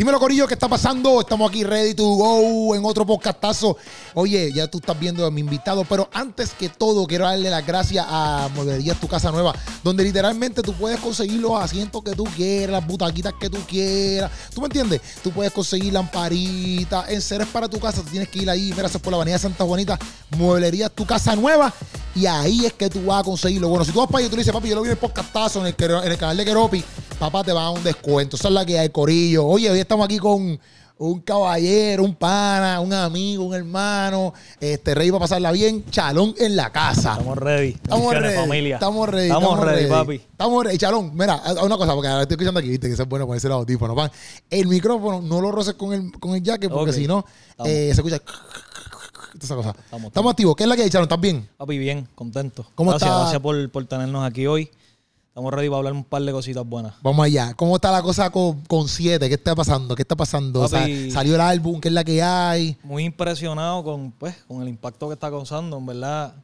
Dímelo, Corillo, ¿qué está pasando? Estamos aquí ready to go en otro podcastazo. Oye, ya tú estás viendo a mi invitado, pero antes que todo, quiero darle las gracias a Mueblerías Tu Casa Nueva, donde literalmente tú puedes conseguir los asientos que tú quieras, las butaquitas que tú quieras. ¿Tú me entiendes? Tú puedes conseguir lamparitas, en seres para tu casa. Tienes que ir ahí, mira, por la Avenida Santa Juanita, Mueblerías Tu Casa Nueva, y ahí es que tú vas a conseguirlo. Bueno, si tú vas para allá y tú dices, papi, yo lo vi en el podcastazo en el, en el canal de Keropi, papá te va a dar un descuento. Esa es la que hay, Corillo. Oye, hoy estamos aquí con un caballero, un pana, un amigo, un hermano. Este rey va a pasarla bien. Chalón en la casa. Estamos ready. Estamos ready. Familia. Estamos ready. Estamos, ready, papi. Estamos ready. Chalón, mira, una cosa, porque ahora estoy escuchando aquí, viste, que es bueno ponerse el audífono. Pan. El micrófono no lo roces con el, con el jacket, porque si no, eh, se escucha. Esa cosa. Estamos, estamos, activos. ¿Qué es la que hay, Chalón? ¿Estás bien? Papi, bien, contento. ¿Cómo gracias, estás? Gracias por, por tenernos aquí hoy. Estamos ready para hablar un par de cositas buenas. Vamos allá. ¿Cómo está la cosa con, con Siete? ¿Qué está pasando? ¿Qué está pasando? Papi, o sea, salió el álbum, ¿qué es la que hay? Muy impresionado con, pues, con el impacto que está causando, en verdad.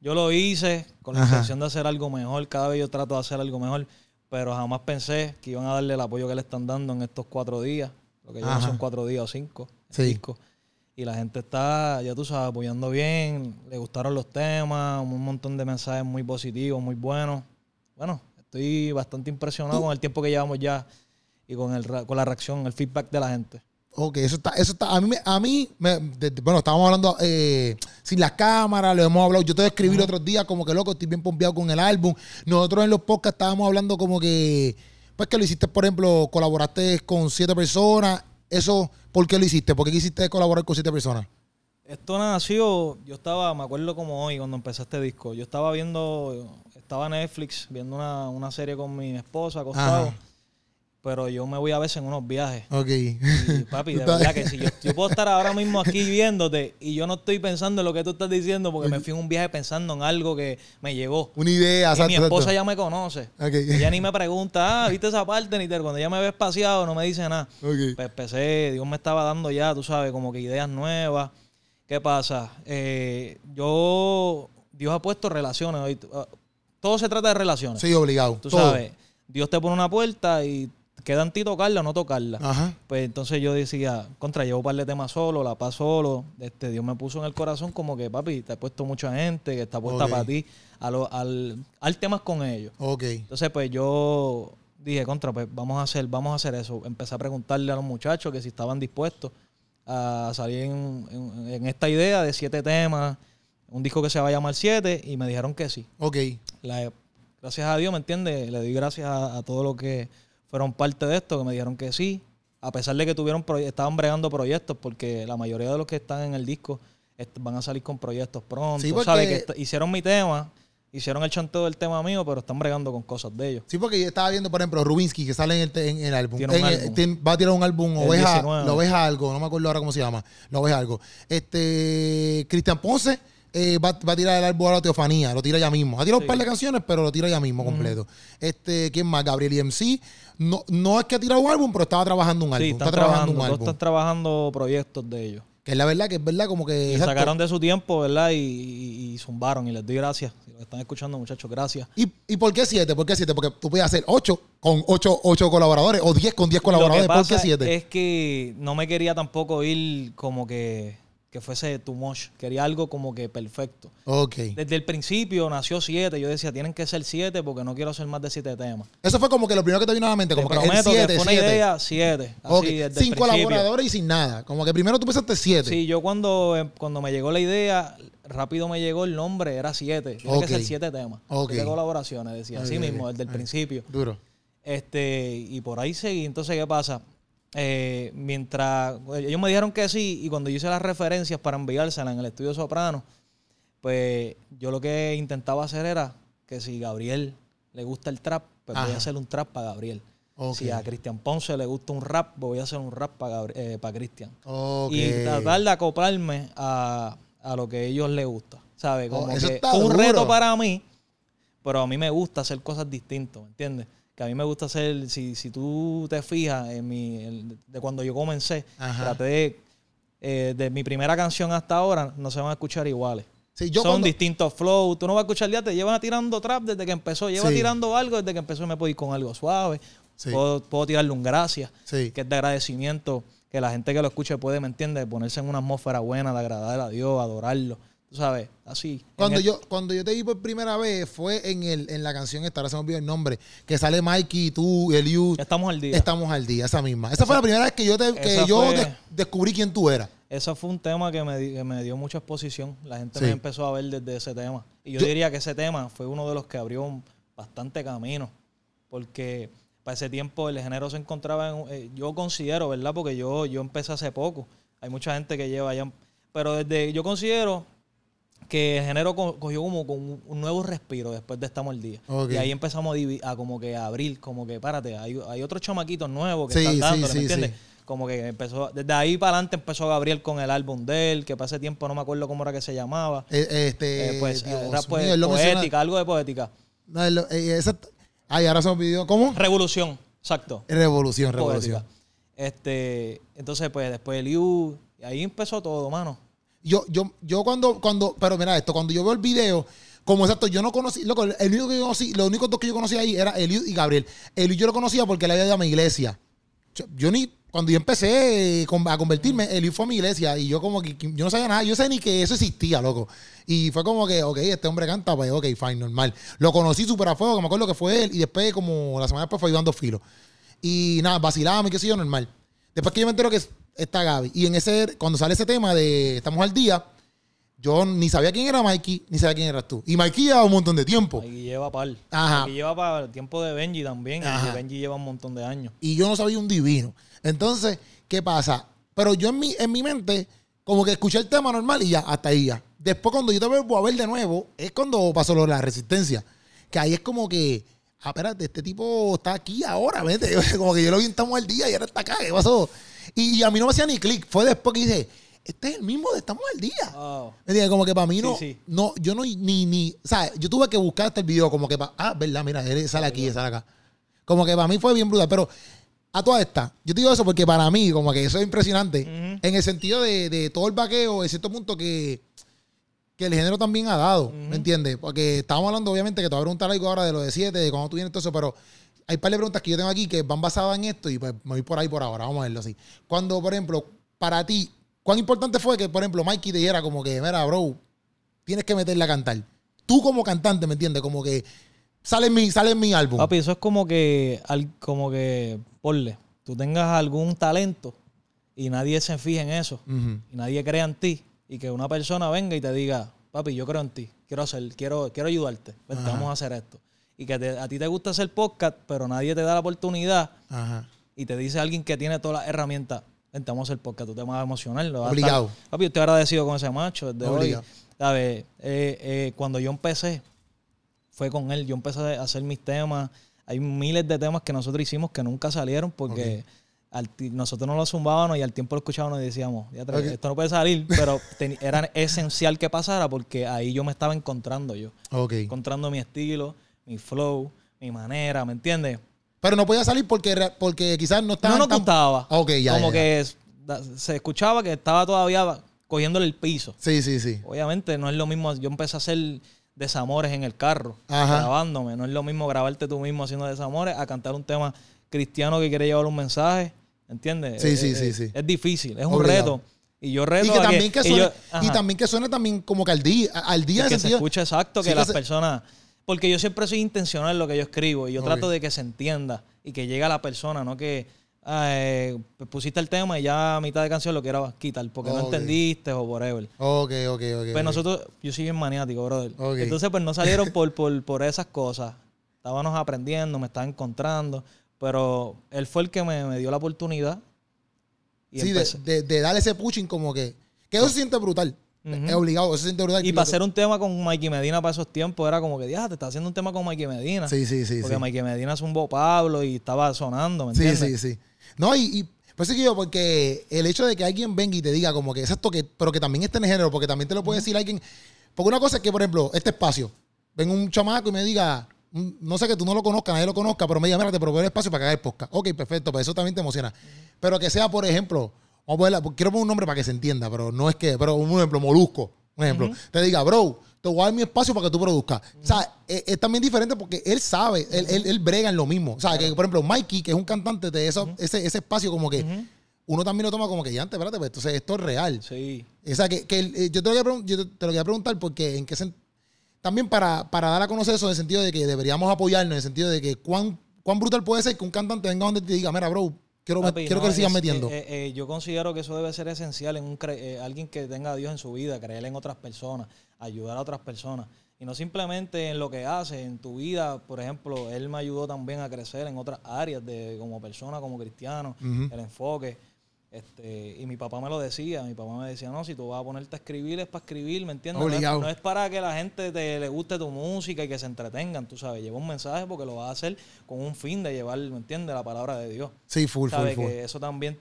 Yo lo hice con la Ajá. intención de hacer algo mejor. Cada vez yo trato de hacer algo mejor. Pero jamás pensé que iban a darle el apoyo que le están dando en estos cuatro días. Lo que ya no Ajá. son cuatro días o cinco. Sí. disco. Y la gente está, ya tú sabes, apoyando bien. Le gustaron los temas. Un montón de mensajes muy positivos, muy buenos. Bueno, estoy bastante impresionado con el tiempo que llevamos ya y con, el, con la reacción, el feedback de la gente. Ok, eso está, eso está. A mí, a mí me- de- bueno, estábamos hablando eh, sin las cámaras, lo hemos hablado. Yo te escribí el otro día como que loco, estoy bien pompeado con el álbum. Nosotros en los podcasts estábamos hablando como que, pues que lo hiciste, por ejemplo, colaboraste con siete personas. Eso, ¿por qué lo hiciste? ¿Por qué quisiste colaborar con siete personas? Esto nació, yo estaba, me acuerdo como hoy cuando empecé este disco, yo estaba viendo, estaba Netflix viendo una, una serie con mi esposa acostado, Ajá. pero yo me voy a veces en unos viajes. Ok. Y, papi, de verdad que si yo, yo puedo estar ahora mismo aquí viéndote y yo no estoy pensando en lo que tú estás diciendo porque me fui en un viaje pensando en algo que me llegó. Una idea, Y exacto, mi esposa exacto. ya me conoce. Ok. Ella ni me pregunta, ah, ¿viste esa parte? Ni te- Cuando ella me ve espaciado no me dice nada. Ok. Pues empecé, Dios me estaba dando ya, tú sabes, como que ideas nuevas. ¿Qué pasa? Eh, yo, Dios ha puesto relaciones. hoy. Todo se trata de relaciones. Sí, obligado. Tú Todo. sabes, Dios te pone una puerta y queda en ti tocarla o no tocarla. Ajá. Pues entonces yo decía, contra, llevo un par de temas solo, la paz solo. Este, Dios me puso en el corazón como que, papi, te he puesto mucha gente que está puesta para ti, a lo- al, al temas con ellos. Ok. Entonces, pues yo dije, contra, pues vamos a hacer, vamos a hacer eso. Empecé a preguntarle a los muchachos que si estaban dispuestos a salir en, en- en esta idea de siete temas, un disco que se va a llamar Siete, y me dijeron que sí. Ok. La- gracias a Dios, ¿me entiendes? Le doy gracias a, a todos los que fueron parte de esto, que me dijeron que sí. A pesar de que tuvieron estaban bregando proyectos, porque la mayoría de los que están en el disco van a salir con proyectos pronto. Sí, porque- ¿Sabes? Que hicieron mi tema, hicieron el chanteo del tema mío, pero están bregando con cosas de ellos. Sí, porque yo estaba viendo, por ejemplo, Rubinsky, que sale en el, te- en el álbum. Tiene un En el- álbum. tiene- va a tirar un álbum, El Oveja, 19. lo Oveja algo, no me acuerdo ahora cómo se llama. Lo Oveja algo. Este, Cristian Ponce eh, va, va a tirar el álbum a la Teofanía, lo tira ya mismo. Ha tirado un par de canciones, pero lo tira ya mismo completo. Este, ¿quién más? Gabriel IMC. No, no es que ha tirado un álbum, pero estaba trabajando un álbum. Sí, está están trabajando trabajando, un todos álbum. están trabajando proyectos de ellos. Que es la verdad, que es verdad, como que. Y sacaron de su tiempo, ¿verdad? Y, y- y zumbaron. Y les doy gracias. Si lo están escuchando, muchachos, gracias. ¿Y, ¿Y por qué siete? ¿Por qué siete? Porque tú puedes hacer ocho con ocho, ocho colaboradores o diez con diez colaboradores. Lo que ¿Por qué siete? es que no me quería tampoco ir como que, que fuese too much. Quería algo como que perfecto. Ok. Desde el principio nació siete. Yo decía, tienen que ser siete porque no quiero hacer más de siete temas. Eso fue como que lo primero que te vino a la mente, Te como que el prometo siete, que fue una siete. idea siete. Así, Ok, desde el Sin colaboradores y sin nada. Como que primero tú pensaste siete. Sí, yo cuando, eh, cuando me llegó la idea, rápido me llegó el nombre, era siete. Tiene Ok. que ser siete temas. Ok. Siete colaboraciones, decía. Así mismo, desde el principio. Duro. Este, y por ahí seguí. Entonces, ¿qué pasa? Eh, mientras ellos me dijeron que sí, y cuando yo hice las referencias para enviárselas en el estudio Soprano, pues yo lo que intentaba hacer era que si Gabriel le gusta el trap, pues voy a hacer un trap para Gabriel. Si a Cristian Ponce le gusta un rap, pues voy a hacer un rap para Cristian. Ok. Y tratar de acoplarme a, a lo que a ellos les gusta. ¿Sabes? Oh, Como que fue un duro. reto para mí, pero a mí me gusta hacer cosas distintas, ¿me entiendes? Que a mí me gusta hacer, si, si tú te fijas en mi, el- de cuando yo comencé, Ajá. traté de, eh, de mi primera canción hasta ahora, no se van a escuchar iguales. Sí, yo Son cuando- distintos flows. Tú no vas a escuchar ya, te llevan tirando trap desde que empezó. Lleva Sí. tirando algo desde que empezó y me puedo ir con algo suave. Sí. Puedo, puedo tirarle un gracias, que es de agradecimiento, que la gente que lo escuche puede, ¿me entiende? Ponerse en una atmósfera buena, de agradar a Dios, adorarlo. Tú sabes, así. Cuando el- yo, cuando yo te vi por primera vez fue en el, en la canción esta, ahora se me olvidó el nombre, que sale Mikey, tú, Eliu, Estamos al día. estamos al día, esa misma. Esa fue la primera vez que yo te, que yo fue- de- descubrí quién tú eras. Ese fue un tema que me, que me dio mucha exposición. La gente Sí. me empezó a ver desde ese tema. Y yo, Yo- diría que ese tema fue uno de los que abrió bastante camino. Porque para ese tiempo el género se encontraba en... eh, yo considero, ¿verdad? Porque yo, yo empecé hace poco. Hay mucha gente que lleva ya... Pero desde yo considero que el género co- cogió como con un- nuevo respiro después de Estamos al Día. Ok. Y ahí empezamos a, como que a abrir, como que, párate, hay, hay otros chamaquitos nuevos que Sí, están sí, dándole, sí, ¿me entiendes? Como que empezó, desde ahí para adelante empezó Gabriel con el álbum de él, que para ese tiempo no me acuerdo cómo era que se llamaba. Eh, Este, Eh, pues Dios era pues, mío, él lo poética, menciona- algo de poética. No, lo- eh, esa- ay, ahora se me olvidó. ¿Cómo? Revolución, exacto. Revolución, revolución. Poética. Este, entonces, pues después el Liu, y ahí empezó todo, mano. Yo, yo, yo cuando, cuando, pero mira esto, cuando yo veo el video, como exacto, yo no conocí, loco, el único que yo conocí, los únicos dos que yo conocía ahí era Eliud y Gabriel. Eliud yo lo conocía porque él había ido a mi iglesia. Yo, ni, cuando yo empecé eh, a convertirme, Eliud fue a mi iglesia y yo como que, yo no sabía nada, yo sé ni que eso existía, loco. Y fue como que, ok, este hombre canta, pues ok, fine, normal. Lo conocí súper a fuego, que me acuerdo que fue él, y después como la semana después fue Dos Filos. Y nada, vacilábamos y qué sé yo, normal. Después que yo me entero que está Gaby. Y en ese, cuando sale ese tema de Estamos al día, yo ni sabía quién era Mikey, ni sabía quién eras tú. Y Mikey lleva un montón de tiempo. Ahí lleva par. Ajá. Aquí lleva para el tiempo de Benji también. Ajá. Y Benji lleva un montón de años. Y yo no sabía un divino. Entonces, ¿qué pasa? Pero yo en mi, en mi mente, como que escuché el tema normal y ya, hasta ahí ya. Después, cuando yo te vuelvo a ver de nuevo, es cuando pasó lo de la resistencia. Que ahí es como que, ah, espérate, este tipo está aquí ahora, vete. Como que yo lo vi Estamos al día y ahora está acá, ¿qué pasó? Y, a mí no me hacía ni clic. Fue después que dije, este es el mismo de Estamos al día. ¿Me entiendes? Como que para mí no, sí. no, yo no ni, ni, o sea, yo tuve que buscar hasta el video, como que para, ah, verdad, mira, él sale aquí, él sale acá. Como que para mí fue bien brutal, pero a toda esta, yo te digo eso porque para mí, como que eso es impresionante, en el sentido de, de todo el vaqueo, en cierto punto que, que el género también ha dado, ¿me entiendes? Porque estábamos hablando, obviamente, que te voy a preguntar algo ahora de lo de 7, de cuando tú vienes todo eso, pero hay un par de preguntas que yo tengo aquí que van basadas en esto y pues me voy por ahí por ahora, vamos a verlo así. Cuando, por ejemplo, para ti, ¿cuán importante fue que, por ejemplo, Mikey te dijera como que, mira, bro, tienes que meterle a cantar? Tú como cantante, ¿me entiendes? Como que sale en mi, sale en mi álbum. Papi, eso es como que, como que, ponle, tú tengas algún talento y nadie se fije en eso y nadie crea en ti y que una persona venga y te diga, papi, yo creo en ti, quiero hacer, quiero, quiero ayudarte, Ajá. vamos a hacer esto. Y que te- a ti te gusta hacer podcast, pero nadie te da la oportunidad Ajá. y te dice alguien que tiene todas las herramientas, vente, vamos a hacer podcast, tú te vas a emocionar. lo vas a Obligado. estar- papi, estoy agradecido con ese macho desde Obligado. hoy. ¿Sabes? Eh, eh, cuando yo empecé, fue con él. Yo empecé a hacer mis temas. Hay miles de temas que nosotros hicimos que nunca salieron porque al nosotros no los zumbábamos y al tiempo lo escuchábamos y decíamos, "Ya, Ok. esto no puede salir, pero era esencial que pasara porque ahí yo me estaba encontrando yo. Ok. Encontrando mi estilo, mi flow, mi manera, ¿me entiendes? Pero no podía salir porque, porque quizás no estaba No nos gustaba. Ok, ya, Como ya, ya. que es- se escuchaba que estaba todavía cogiéndole el piso. Sí, sí, sí. Obviamente no es lo mismo. Yo empecé a hacer desamores en el carro, Ajá. grabándome. No es lo mismo grabarte tú mismo haciendo desamores a cantar un tema cristiano que quiere llevar un mensaje. ¿Entiendes? Sí, Es- sí, es- sí, Es, sí. es difícil, es un Obligado. reto. Y yo reto Y que también que suene, yo- y también que suene también como que al día, al día en que se escuche exacto, que que las se- personas... Porque yo siempre soy intencional en lo que yo escribo y yo trato de que se entienda y que llegue a la persona, no que eh, pusiste el tema y ya a mitad de canción lo quiero quitar porque no entendiste o whatever. Ok, ok, ok. Pues ok. nosotros, yo soy bien maniático, brother. Ok. Entonces, pues no salieron por, por, por esas cosas. Estábamos aprendiendo, me estaba encontrando, pero él fue el que me, me dio la oportunidad. Y, sí, de, de, de darle ese pushing como que. Que eso se siente brutal. Es obligado, eso se siente brutal. y para hacer un tema con Mikey Medina para esos tiempos era como que, ya, te está haciendo un tema con Mikey Medina. Sí, sí, sí. porque sí. Mikey Medina es un Bo Pablo y estaba sonando, ¿me Sí, entiendes? sí, sí. No, y, y pues sí que yo, porque el hecho de que alguien venga y te diga como que exacto, que, pero que también esté en el género, porque también te lo puede decir alguien. Porque una cosa es que, por ejemplo, este espacio, venga un chamaco y me diga, mm, no sé que tú no lo conozcas, nadie lo conozca, pero me diga, mira, te el espacio para que haga el podcast. Ok, perfecto, pues eso también te emociona. Pero que sea, por ejemplo, vamos a ponerla- quiero poner un nombre para que se entienda, pero no es que, pero un ejemplo, Molusco, un ejemplo, te diga, bro, te voy a dar mi espacio para que tú produzcas. O sea, es, es también diferente porque él sabe, él, él, él brega en lo mismo. O sea, que por ejemplo, Mikey, que es un cantante de eso, ese, ese espacio como que uno también lo toma como que ya antes, espérate, pues, entonces esto es real. Sí. O sea, que, que eh, yo, te lo, voy a yo te, lo quería preguntar porque en qué también para, para dar a conocer eso en el sentido de que deberíamos apoyarnos, en el sentido de que cuán, cuán brutal puede ser que un cantante venga donde te diga, mira, bro, quiero, met- Papi, quiero no, que le sigan es- metiendo. eh, eh, eh, yo considero que eso debe ser esencial en un cre- eh, alguien que tenga a Dios en su vida, creer en otras personas, ayudar a otras personas. Y no simplemente en lo que hace, en tu vida, por ejemplo, él me ayudó también a crecer en otras áreas de como persona, como cristiano, el enfoque. Este, y mi papá me lo decía, mi papá me decía, no, si tú vas a ponerte a escribir es para escribir, ¿me entiendes? No es, Obligado. no es para que la gente te, le guste tu música y que se entretengan, tú sabes, lleva un mensaje porque lo vas a hacer con un fin de llevar, ¿me entiendes? La palabra de Dios. sí, full, full, sabe full. que eso también,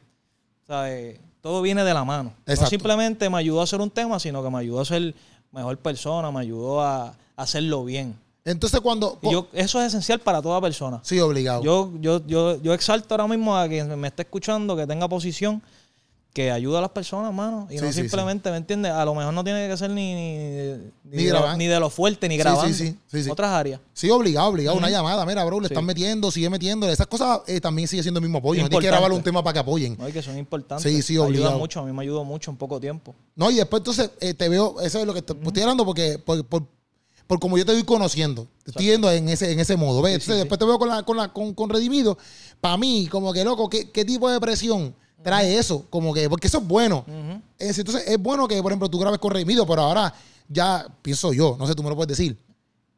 sabe, todo viene de la mano. Exacto. No simplemente me ayudó a hacer un tema, sino que me ayudó a ser mejor persona, me ayudó a hacerlo bien. Entonces cuando... Yo, eso es esencial para toda persona. sí, obligado. Yo, yo, yo, yo exalto ahora mismo a quien me esté escuchando, que tenga posición, que ayude a las personas, mano. Y Sí, no sí, simplemente, ¿me entiendes? A lo mejor no tiene que ser ni, ni, ni, Ni de, lo, grabar. ni de lo fuerte, ni grabando. sí, sí, sí. Otras áreas. Sí, obligado, obligado. Una llamada, mira, bro, le están metiendo, sigue metiendo. Esas cosas eh, también sigue siendo el mismo apoyo. No tienes que grabarle un tema para que apoyen. ¿no? Y que son importantes. Sí, sí, obligado. mucho, a mí me ayudó mucho en poco tiempo. No, y después entonces eh, te veo, eso es lo que te, pues, estoy hablando porque por, por, por como yo te voy conociendo, te estoy yendo en ese, en ese modo. ¿ves? Sí, Entonces sí, después te veo con la, con la, con, con Redimido. Para mí, como que loco, ¿qué, qué tipo de presión trae eso? Como que, porque eso es bueno. Entonces es bueno que, por ejemplo, tú grabes con Redimido, pero ahora ya pienso yo, no sé, tú me lo puedes decir.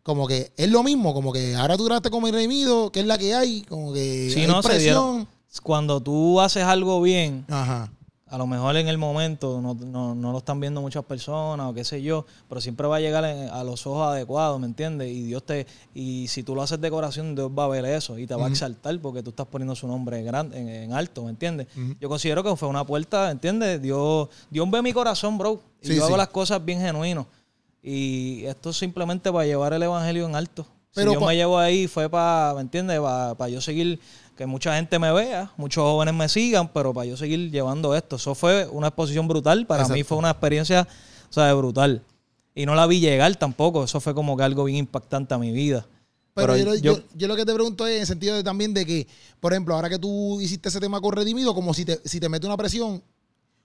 Como que es lo mismo, como que ahora tú grabaste con Redimido, que es la que hay, como que hay no, presión. Cuando tú haces algo bien, Ajá. A lo mejor en el momento no, no, no lo están viendo muchas personas o qué sé yo, pero siempre va a llegar en- a los ojos adecuados, ¿me entiendes? Y Dios te, y si tú lo haces de corazón, Dios va a ver eso y te va a exaltar porque tú estás poniendo su nombre en, gran- en, en alto, ¿me entiendes? Yo considero que fue una puerta, ¿entiendes? Dios, Dios ve mi corazón, bro, y Sí, yo sí. hago las cosas bien genuino. Y esto es simplemente para llevar el evangelio en alto. Pero si pa- me llevó ahí fue para, ¿me entiendes? Para yo seguir, que mucha gente me vea, muchos jóvenes me sigan, pero para yo seguir llevando esto. Eso fue una exposición brutal. Para mí Exacto. fue una experiencia, o sea, brutal. Y no la vi llegar tampoco. Eso fue como que algo bien impactante a mi vida. Pero, yo, yo- yo- yo lo que te pregunto es en el sentido de también de que, por ejemplo, ahora que tú hiciste ese tema con Redimido, como si te, si te mete una presión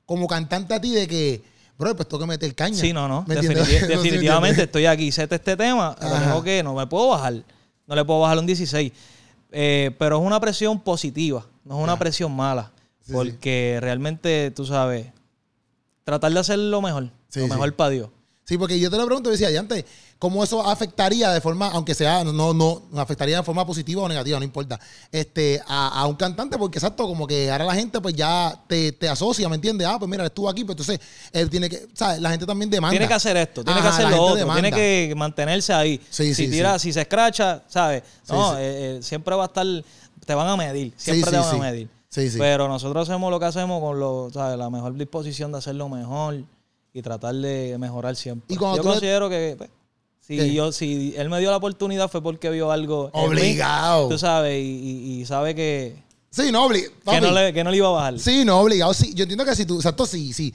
como cantante a ti de que, bro, pues tengo que meter caña. Sí, no, no. Definitivamente estoy aquí, hice este tema, Ajá. tengo que, no me puedo bajar. No le puedo bajar un 16. Eh, pero es una presión positiva, no es una presión mala. Sí, porque realmente, tú sabes, tratar de hacer lo mejor, Sí, lo mejor para Dios. Sí, porque yo te lo pregunto, decía, y antes, ¿cómo eso afectaría de forma, aunque sea, no, no, afectaría de forma positiva o negativa, no importa, este, a, a un cantante? Porque exacto, como que ahora la gente pues ya te, te asocia, ¿me entiendes? Ah, pues mira, estuvo aquí, pues entonces él tiene que, ¿sabes? La gente también demanda. Tiene que hacer esto, tiene que hacer lo otro, demanda. tiene que mantenerse ahí. Sí, si sí, tira, sí. si se escracha, ¿sabes? No, eh, eh, siempre va a estar, te van a medir, siempre te van a medir. Sí, sí. Pero nosotros hacemos lo que hacemos con lo, ¿sabes? la mejor disposición de hacerlo mejor y tratar de mejorar siempre. Y yo le- considero que pues, si ¿Qué? yo, si él me dio la oportunidad fue porque vio algo en mí, Obligado. tú sabes, y, sabe que, Sí, no, obli- que, no le, que no le iba a bajar. Sí, no, obligado. Sí, yo entiendo que si tú, exacto, sí, sí.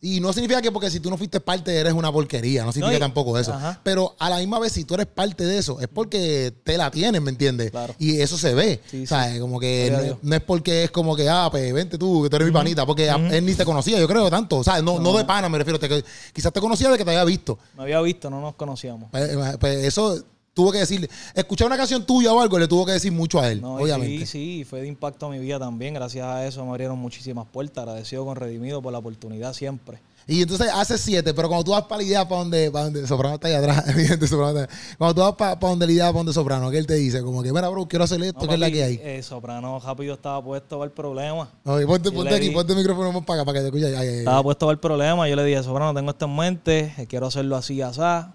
Y no significa que porque si tú no fuiste parte eres una porquería, no significa y- tampoco eso. ajá. Pero a la misma vez, si tú eres parte de eso, es porque te la tienes, ¿me entiendes? Claro. Y eso se ve. Sí, sí. ¿Sabes? Como que no, no es porque es como que, ah, pues vente tú, que tú eres mi panita, porque él ni te conocía, yo creo, tanto. O sea, no, no. de pana, me refiero. te- quizás te conocía de que te había visto. Me había visto, no nos conocíamos. Pues, pues eso tuvo que decirle. Escuchar una canción tuya o algo le tuvo que decir mucho a él, No, obviamente. Sí, sí, fue de impacto a mi vida también. Gracias a eso me abrieron muchísimas puertas. Agradecido con Redimido por la oportunidad siempre. Y entonces hace siete, pero cuando tú vas para la idea para donde, para donde Soprano está ahí atrás, evidente, Soprano está ahí. Cuando tú vas para, para donde la idea para donde Soprano, que él te dice, como que, mira, bro, quiero hacer esto, No, que es la que hay. eh, Soprano rápido estaba puesto para el problema. Oye, ponte, ponte aquí, di- ponte el micrófono más para acá, para que te escuche. Ay, ay, ay. Estaba puesto para el problema. Yo le dije, Soprano, tengo esto en mente. eh, Quiero hacerlo así, asá.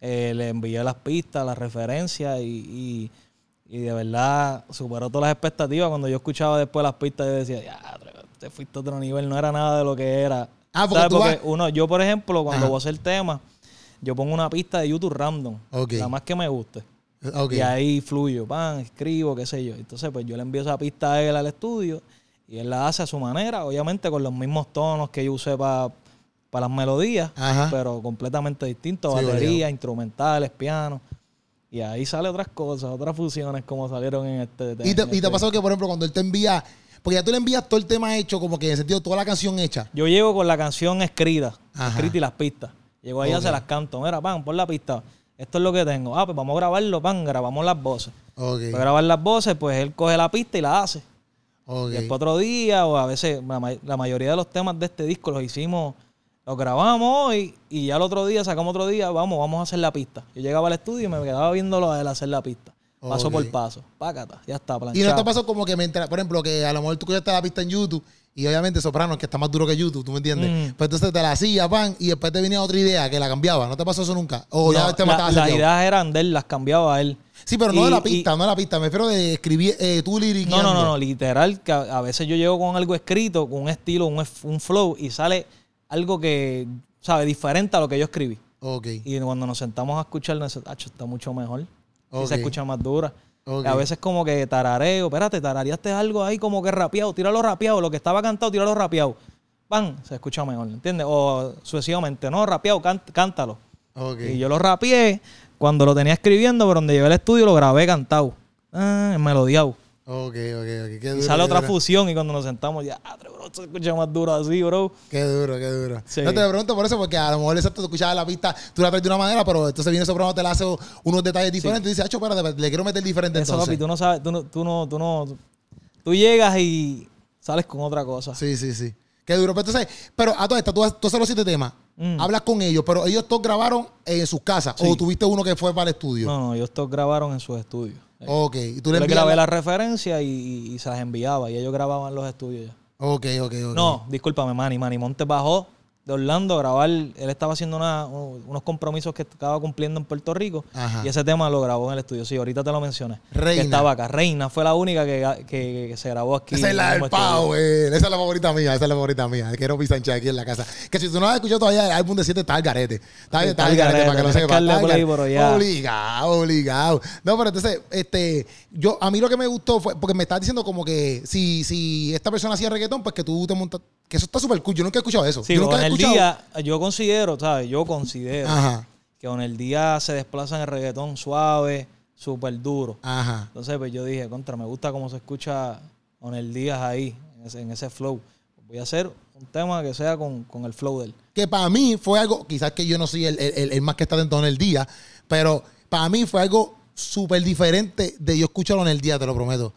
Eh, le envié las pistas, las referencias y, y, y de verdad superó todas las expectativas. Cuando yo escuchaba después las pistas, yo decía, ya, te fuiste a otro nivel. No era nada de lo que era. Ah, porque tú Porque vas- uno, yo, por ejemplo, cuando Ajá. voy a hacer tema, yo pongo una pista de YouTube random. Ok. La más que me guste. Y ahí fluyo, pan, escribo, qué sé yo. Entonces, pues yo le envío esa pista a él al estudio y él la hace a su manera, obviamente con los mismos tonos que yo usé para para las melodías, Ajá. pero completamente distinto, Sí, batería, instrumentales, piano. Y ahí sale otras cosas, otras fusiones como salieron en este ¿Y te, en y te este- ha pasado que, por ejemplo, cuando él te envía, porque ya tú le envías todo el tema hecho, como que en el sentido, toda la canción hecha. Yo llego con la canción escrita, Ajá. escrita y las pistas. Llego ahí, ya Ok. se las canto. Mira, pan, pon la pista. Esto es lo que tengo. Ah, pues vamos a grabarlo, pan, grabamos las voces. Para grabar las voces, pues él coge la pista y la hace. ok. Y después otro día, o a veces, la mayoría de los temas de este disco los hicimos, los grabamos hoy y ya el otro día, sacamos otro día, vamos, vamos a hacer la pista. Yo llegaba al estudio y me quedaba viéndolo a él hacer la pista. Paso por paso. Pácata, ya está, Y no planchado. te pasó como que mientras, por ejemplo, que a lo mejor tú escuchaste la pista en YouTube y obviamente Soprano, que está más duro que YouTube, ¿tú me entiendes? Mm. Pues entonces te la hacía, pan, y después te venía otra idea que la cambiaba. ¿No te pasó eso nunca? O ya No, el tema la- las ideas eran de él, las cambiaba él. Sí, pero no de la pista, no de la pista. Me refiero de escribir eh, tú No, liriqueando. no, no, no, literal, que a, a veces yo llego con algo escrito, con un estilo, un, un flow, y sale algo que, ¿sabes? Diferente a lo que yo escribí. Ok. Y cuando nos sentamos a escucharlo, ese tacho está mucho mejor. Y Ok. se escucha más dura. Ok. Y A veces como que tarareo, espérate, tarareaste algo ahí como que rapeado, tíralo rapeado, lo que estaba cantado, tíralo rapeado. Pan, se escucha mejor, ¿entiendes? O sucesivamente, no, rapeado, cántalo. Ok. Y yo lo rapeé cuando lo tenía escribiendo, pero donde llevé al estudio lo grabé cantado. Ah, melodiado. Ok, ok, ok. Qué Y duro, sale qué otra duro. fusión y cuando nos sentamos ya, ah, bro, se escucha más duro así, bro. Qué duro, qué duro. Sí. No te pregunto por eso, porque a lo mejor exacto, tú escuchabas la pista, tú la traes de una manera, pero entonces viene Soprano, te la hace unos detalles diferentes y dices, acho, espérate, le quiero meter diferente Eso, entonces. papi, tú no sabes, tú no, tú no, tú no, tú llegas y sales con otra cosa. Sí, sí, sí. Qué duro. Pero entonces, pero a todas estas, tú, tú haces los siete temas, Mm. hablas con ellos, pero ellos todos grabaron en sus casas, Sí. o tuviste uno que fue para el estudio. No, no, ellos todos grabaron en sus estudios. Ok, y tú Yo le le envías grabé la- las referencias y, y- y se las enviaba y ellos grababan los estudios ya. Ok, ok, ok. No, discúlpame, Manny. Manny Montes bajó de Orlando a grabar. Él estaba haciendo una- unos compromisos que estaba cumpliendo en Puerto Rico. Ajá. Y ese tema lo grabó en el estudio. Sí, ahorita te lo mencioné. Reina. Que estaba acá. Reina fue la única que, que- que se grabó aquí. Esa es la el del estudio. güey. Esa es la favorita mía, esa es la favorita mía. Quiero mi Sánchez aquí en la casa. Que si tú no has escuchado todavía el álbum de 7, está el garete. Está, el garete, para que lo sepas. allá. Obligado, obligado. No, pero entonces, este, yo, a mí lo que me gustó fue, porque me estás diciendo como que si, si esta persona hacía reggaetón, pues que tú te montas, que eso está súper cool. Yo nunca he escuchado eso. Sí, yo nunca con he el escuchado. día, yo considero, ¿sabes? Yo considero Ajá, que con el día se desplaza en el reggaetón suave, súper duro. ajá. Entonces, pues yo dije, contra, me gusta cómo se escucha con el Díaz ahí, en ese, en ese flow. Voy a hacer un tema que sea con, con el flow de él. que para mí fue algo, quizás que yo no soy el, el- el- el más que está dentro en el día, pero para mí fue algo súper diferente de yo escucharlo en el día, te lo prometo.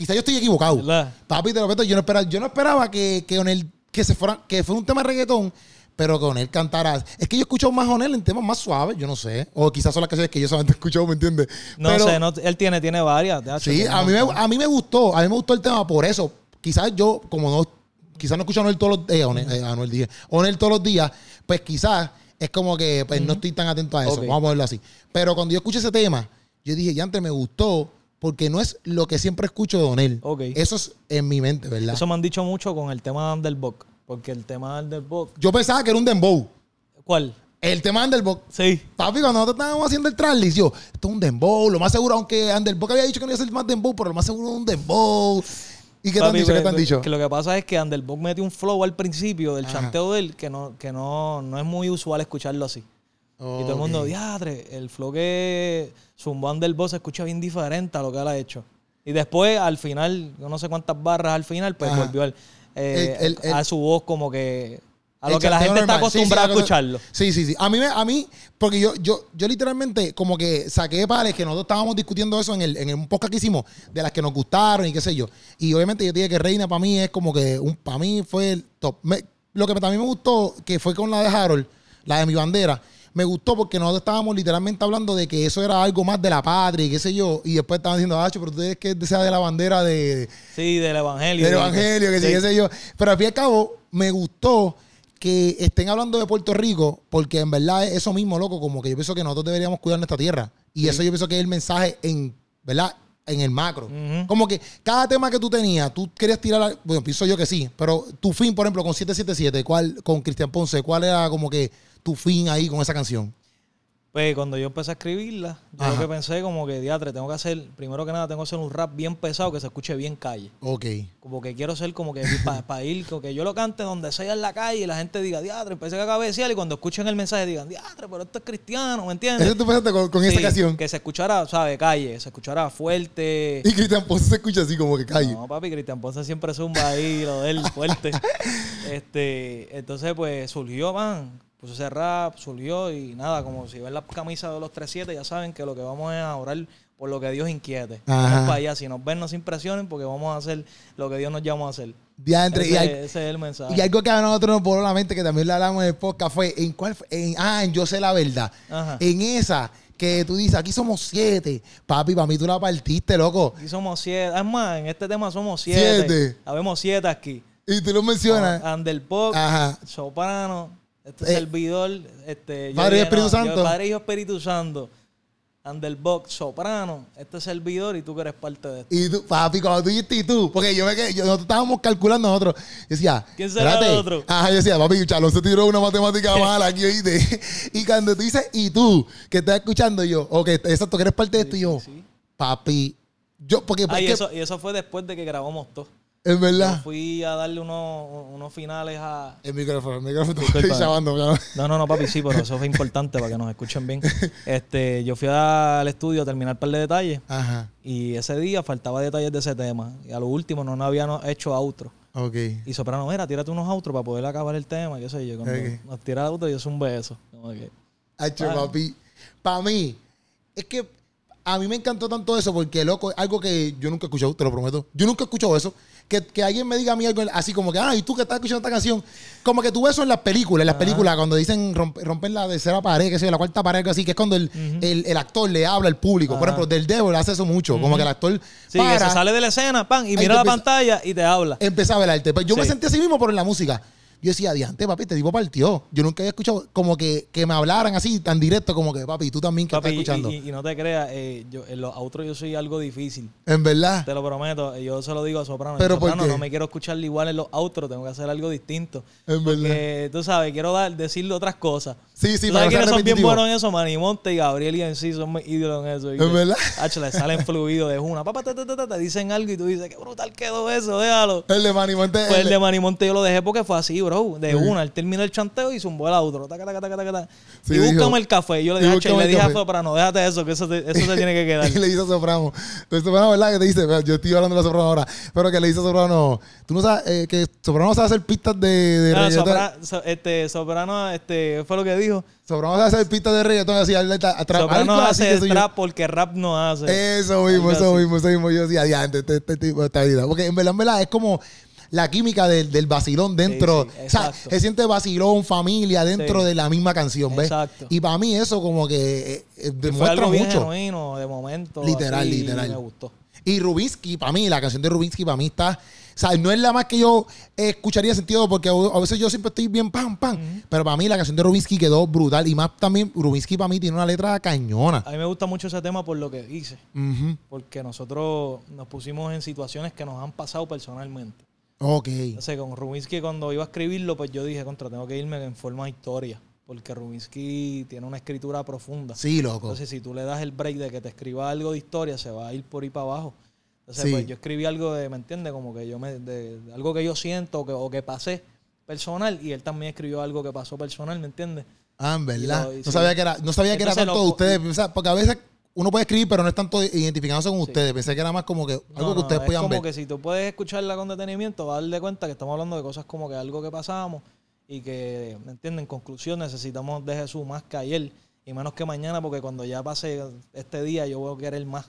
Quizás yo estoy equivocado. ¿Verdad? Papi, te lo prometo, yo no esperaba, yo no esperaba que, que Onel, que se fuera, que fue un tema de reggaetón, pero que Onel cantara. Es que yo escucho más Onel en temas más suaves, yo no sé. O quizás son las canciones que yo solamente he escuchado, ¿me entiendes? No Pero- sé, no, él tiene, tiene varias. hecho, Sí, a mí, me, a mí me gustó, a mí me gustó el tema por eso. Quizás yo, como no, quizás no escucho a Anuel todos los días, eh, dije, Anuel todos los días, pues quizás es como que pues, no estoy tan atento a eso, vamos a ponerlo así. Pero cuando yo escuché ese tema, yo dije, ya antes me gustó, porque no es lo que siempre escucho de Onel. Ok. Eso es en mi mente, ¿verdad? Eso me han dicho mucho con el tema de Underbox. Porque el tema de Underbox. Yo pensaba que era un dembow. ¿Cuál? El tema de Underbox. Sí. Papi, cuando nosotros estábamos haciendo el tracklist, yo, esto es un dembow. Lo más seguro, aunque Underbox había dicho que no iba a ser más dembow, pero lo más seguro es un dembow. ¿Y qué te han Papi, dicho? ¿Qué te han dicho? Que lo que pasa es que Underbox mete un flow al principio del Ajá. chanteo de él que no, que no, no es muy usual escucharlo así. Y todo el mundo, diadre, el flow que zumbó Underbox se escucha bien diferente a lo que él ha hecho. Y después, al final, no sé cuántas barras al final, pues Ajá. volvió al- eh, El- el- a su voz como que... A lo que la gente está normal. Sí, sí, acostumbrada a escucharlo. Sí, sí, sí. A mí, a mí porque yo, yo, yo literalmente como que saqué pares que nosotros estábamos discutiendo eso en, el, en un podcast que hicimos, de las que nos gustaron y qué sé yo. Y obviamente yo dije que Reina para mí es como que, un para mí fue el top. Me- lo que también me gustó, que fue con la de Harold, la de mi bandera, me gustó porque nosotros estábamos literalmente hablando de que eso era algo más de la patria y qué sé yo. Y después estaban diciendo, Acho, pero tú dices que sea de la bandera de, Sí, del evangelio. del evangelio, que sí, qué sé yo. Pero al fin y al cabo, me gustó que estén hablando de Puerto Rico, porque en verdad es eso mismo, loco, como que yo pienso que nosotros deberíamos cuidar nuestra tierra. Y eso yo pienso que es el mensaje en, ¿verdad? En el macro. Como que cada tema que tú tenías, tú querías tirar, bueno, pienso yo que sí, pero tu fin, por ejemplo, con 777, ¿cuál, con Cristian Ponce, ¿cuál era como que tu fin ahí con esa canción? Pues cuando yo empecé a escribirla, yo Ajá. lo que pensé como que, diatre, tengo que hacer, primero que nada, tengo que hacer un rap bien pesado que se escuche bien calle. Ok. Como que quiero ser como que para ir, como que yo lo cante donde sea en la calle y la gente diga, diatre, empecé a cabecear y cuando escuchen el mensaje digan, diatre, pero esto es cristiano, ¿me entiendes? Eso tú pensaste con, con esa Sí, canción. Que se escuchara, ¿sabes? Calle, se escuchara fuerte. Y Cristian Ponce se escucha así como que calle. No, papi, Cristian Ponce siempre zumba ahí, lo de él, fuerte. este, entonces, pues, surgió, man. Puso ese rap, surgió y nada, como si ven la camisa de los 3-7, ya saben que lo que vamos es a orar por lo que Dios inquiete. Vamos para allá. Si nos ven, no se impresionen porque vamos a hacer lo que Dios nos llama a hacer. Diantre, ese, y, hay- ese es el mensaje. y algo que a nosotros nos voló la mente, que también lo hablamos en el podcast, fue en cuál? En, ah, en Yo sé la verdad. Ajá. En esa que tú dices, aquí somos siete. Papi, para mí tú la partiste, loco. Aquí somos siete. Es más, en este tema somos siete. Siete. Habemos siete aquí. Y tú lo mencionas. Underpop, Ajá. Este Eh, servidor, este, yo Padre y Espíritu no, Santo. yo, Padre y Espíritu Santo, Underbox, Soprano, este servidor y tú que eres parte de esto. Y tú, papi, cuando tú dijiste y tú, porque yo me yo, nosotros estábamos calculando nosotros. Yo decía, ¿Quién será el otro? Ajá, yo decía, papi, Chalón se tiró una matemática mala aquí, oíste. Y cuando tú dices, y tú, que estás escuchando yo, o que exacto, que eres parte de esto, y yo, Sí, papi, yo, porque, Ah, y porque eso, y eso fue después de que grabamos todo. Yo verdad, fui a darle unos, unos finales a... el micrófono, el micrófono, estoy llamando. No, no, no, papi, sí, pero eso fue importante para que nos escuchen bien. Este, yo fui al estudio a terminar un par de detalles Ajá, y ese día faltaba detalles de ese tema. Y a lo último no nos habían hecho outro. ok. Y Soprano, mira, tírate unos outros para poder acabar el tema, qué sé yo. Cuando Ok. nos tira outro, yo un beso. Hacho, Ah. papi. Para mí, es que a mí me encantó tanto eso porque, loco, algo que yo nunca he escuchado, te lo prometo. Yo nunca he escuchado eso. Que, que alguien me diga a mí algo así como que, ah, y tú que estás escuchando esta canción. Como que tú ves eso en las películas, en las películas, cuando dicen romp- romper la tercera pared, que yo, la cuarta pared, algo así, que es cuando el, el- el actor le habla al público. Por ejemplo, del Devil hace eso mucho. Como que el actor sí, que se sale de la escena, pan, y mira la empieza- pantalla y te habla. empezaba el arte. Pero yo me sentí así mismo, en la música. Yo decía, diante, papi, este tipo partió. Yo nunca había escuchado como que, que me hablaran así, tan directo, como que, papi, tú también que Papi, estás escuchando. y, y- y no te creas, eh, yo, en los outros yo soy algo difícil. en verdad. Te lo prometo. Yo se lo digo a Soprano. ¿Pero por Soprano, qué? no me quiero escuchar igual en los outros, tengo que hacer algo distinto. En verdad. Porque, tú sabes, quiero dar, decirle otras cosas. Sí, sí, ¿Tú para sabes no ser quiénes son bien buenos en eso? Manimonte y Gabriel y en sí son mis ídolos en eso. ¿Es verdad? Hacho, le salen fluido de una. Papá, te, te, te, te, dicen algo y tú dices, qué brutal quedó eso, déjalo. El de Manny Monte. Pues el de- Manimonte yo lo dejé porque fue así, bro. De una. Él terminó el chanteo y zumbó el outro. Taca, taca, taca, taca, y búscame el café. Yo le dije, y le dije a. Soprano, déjate eso, que eso te, eso tiene que quedar. Y le dice a Soprano. Soprano, ¿verdad? Que te dice, yo estoy hablando de la Soprano ahora, pero que le dice a Soprano, tú no sabes, eh, que Soprano sabe hacer pistas de, de Ah, este, Soprano, este, fue lo que dijo. Soprano sabe hacer pistas de reggaetón así, atrás. Soprano hace trap porque rap no hace. Eso mismo, eso mismo, eso mismo. Yo decía, diante, este, este tipo está vida. Porque en verdad, en verdad, es como la química del, del vacilón dentro. Sí, sí, o sea, se siente vacilón, familia dentro Sí. de la misma canción, ¿ves? Exacto. Y para mí eso como que eh, eh, demuestra algo bien mucho. genuino, de momento. Literal, así, literal. Me gustó. Y Rubinsky, para mí, la canción de Rubinsky, para mí está. O sea, no es la más que yo eh, escucharía sentido, porque a veces yo siempre estoy bien pam, pam. Pero para mí, la canción de Rubinsky quedó brutal. Y más también, Rubinsky para mí tiene una letra cañona. A mí me gusta mucho ese tema por lo que dice. Porque nosotros nos pusimos en situaciones que nos han pasado personalmente. Ok. Entonces, con Rubinsky, cuando iba a escribirlo, pues yo dije, contra, tengo que irme en forma de historia. Porque Rubinsky tiene una escritura profunda. Sí, loco. Entonces, si tú le das el break de que te escriba algo de historia, se va a ir por ahí para abajo. Entonces, Sí. pues yo escribí algo de, ¿me entiendes? Como que yo me, de, de algo que yo siento o que, o que pasé personal y él también escribió algo que pasó personal, ¿me entiendes? Ah, en verdad. Lo- no sí. sabía que era, no sabía que era tanto lo- de ustedes. O sea, porque a veces uno puede escribir, pero no es tanto identificándose con Sí. ustedes. Pensé que era más como que algo No, que ustedes es podían como ver. que si tú puedes escucharla con detenimiento, vas a darte cuenta que estamos hablando de cosas como que algo que pasamos y que, ¿me entienden? En conclusión, necesitamos de Jesús más que ayer y menos que mañana, porque cuando ya pase este día, yo voy a querer más.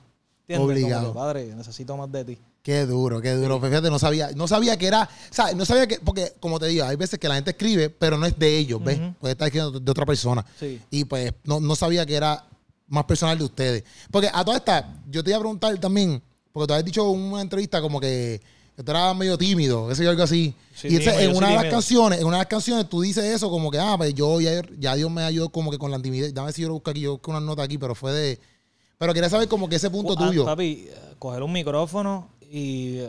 ¿Entiendes? Como Obligado. que, Padre, necesito más de ti. Qué duro, qué duro. Fíjate, no sabía, no sabía que era, o sea, no sabía que, porque como te digo, hay veces que la gente escribe, pero no es de ellos, ¿ves? Ujú. Puede estar escribiendo de otra persona. Sí. Y pues no, no sabía que era más personal de ustedes. Porque a toda esta, yo te iba a preguntar también, porque tú habías dicho en una entrevista como que, que tú eras medio tímido, qué sé yo, algo así. Sí, y entonces, en una de las tímido. canciones, en una de las canciones tú dices eso como que, ah, pues yo ya, ya Dios me ayudó como que con la timidez. Dame si yo lo busco aquí, yo busco una nota aquí, pero fue de... Pero quería saber como que ese punto Ah, tuyo. Papi, coger un micrófono y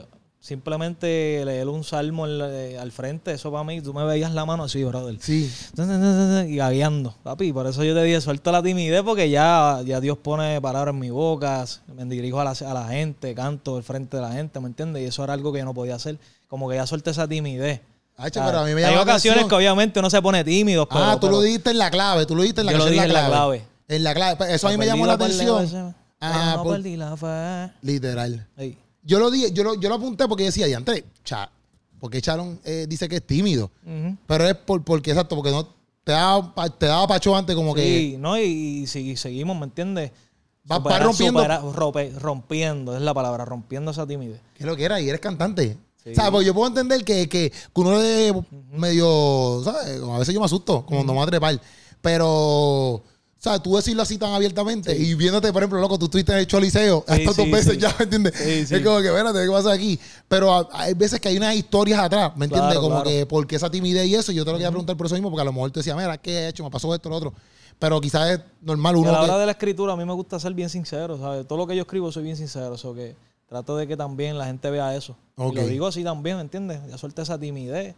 simplemente leer un salmo eh, al frente, eso para mí, tú me veías la mano así, brother. Sí. Y gagueando, papi. Por eso yo te dije, suelto la timidez porque ya, ya Dios pone palabras en mi boca, me dirijo a la, a la gente, canto al frente de la gente, ¿me entiendes? Y eso era algo que yo no podía hacer. Como que ya suelté esa timidez. Ah, pero a mí me Hay ocasiones que obviamente uno se pone tímido. Pero, Ah, tú pero lo dijiste en la clave, tú lo dijiste en la Yo lo dije en la clave. En la clave. Pues Eso a mí me llamó la de atención. Ah, no por- perdí la fe. Literal. Ey. Yo lo dije, yo lo, yo lo apunté porque decía, diantre, cha, porque Sharon eh, dice que es tímido. Pero es por, porque, exacto, porque no te daba, te daba pacho antes como que Sí, no, y, y si seguimos, ¿me entiendes? Va- va Supera- rompiendo. supera- rompe- rompiendo, es la palabra, rompiendo esa timidez. ¿Qué es lo que era? Y eres cantante. Sí. Porque yo puedo entender que, que, que uno es medio, ¿sabes? Como a veces yo me asusto, como no me a trepar. Pero, sea, tú decirlo así tan abiertamente y viéndote, por ejemplo, loco, tú estuviste en el Choliseo Sí, dos sí, veces sí. ya, ¿me entiendes? Sí, sí. Es como que, espérate, ¿qué pasa aquí? Pero a- hay veces que hay unas historias atrás, ¿me entiendes? Claro, como claro. que, ¿por qué esa timidez y eso? Yo te lo quería preguntar por eso mismo, porque a lo mejor te decía, mira, ¿qué he hecho? Me pasó esto, lo otro. Pero quizás es normal Y a uno la que... hora de la escritura, a mí me gusta ser bien sincero, ¿sabes? Todo lo que yo escribo soy bien sincero, so que trato de que también la gente vea eso. Ok. Y lo digo así también, ¿me entiendes? Ya suelta esa timidez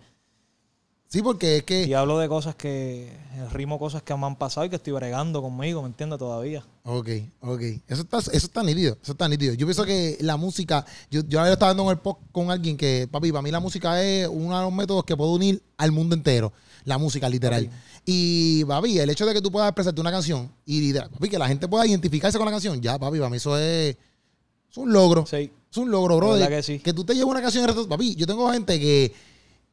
Sí, porque es que... y hablo de cosas que, rimo cosas que me han pasado y que estoy bregando conmigo, ¿me entiendes? Todavía. Ok, ok. Eso está, eso está nítido, eso está nítido. Yo pienso que la música, yo, yo estaba dando en el podcast con alguien que, papi, para mí la música es uno de los métodos que puede unir al mundo entero. La música, literal. Y, papi, el hecho de que tú puedas expresarte una canción y, papi, que la gente pueda identificarse con la canción, ya, papi, para mí eso es, es un logro. Sí. Es un logro, De bro. verdad que sí. tú te lleves una canción en el resto- Papi, yo tengo gente que,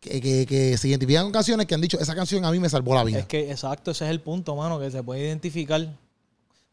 que, que, que se identifican con canciones que han dicho, esa canción a mí me salvó la vida. Es que, exacto, ese es el punto, mano, que se puede identificar.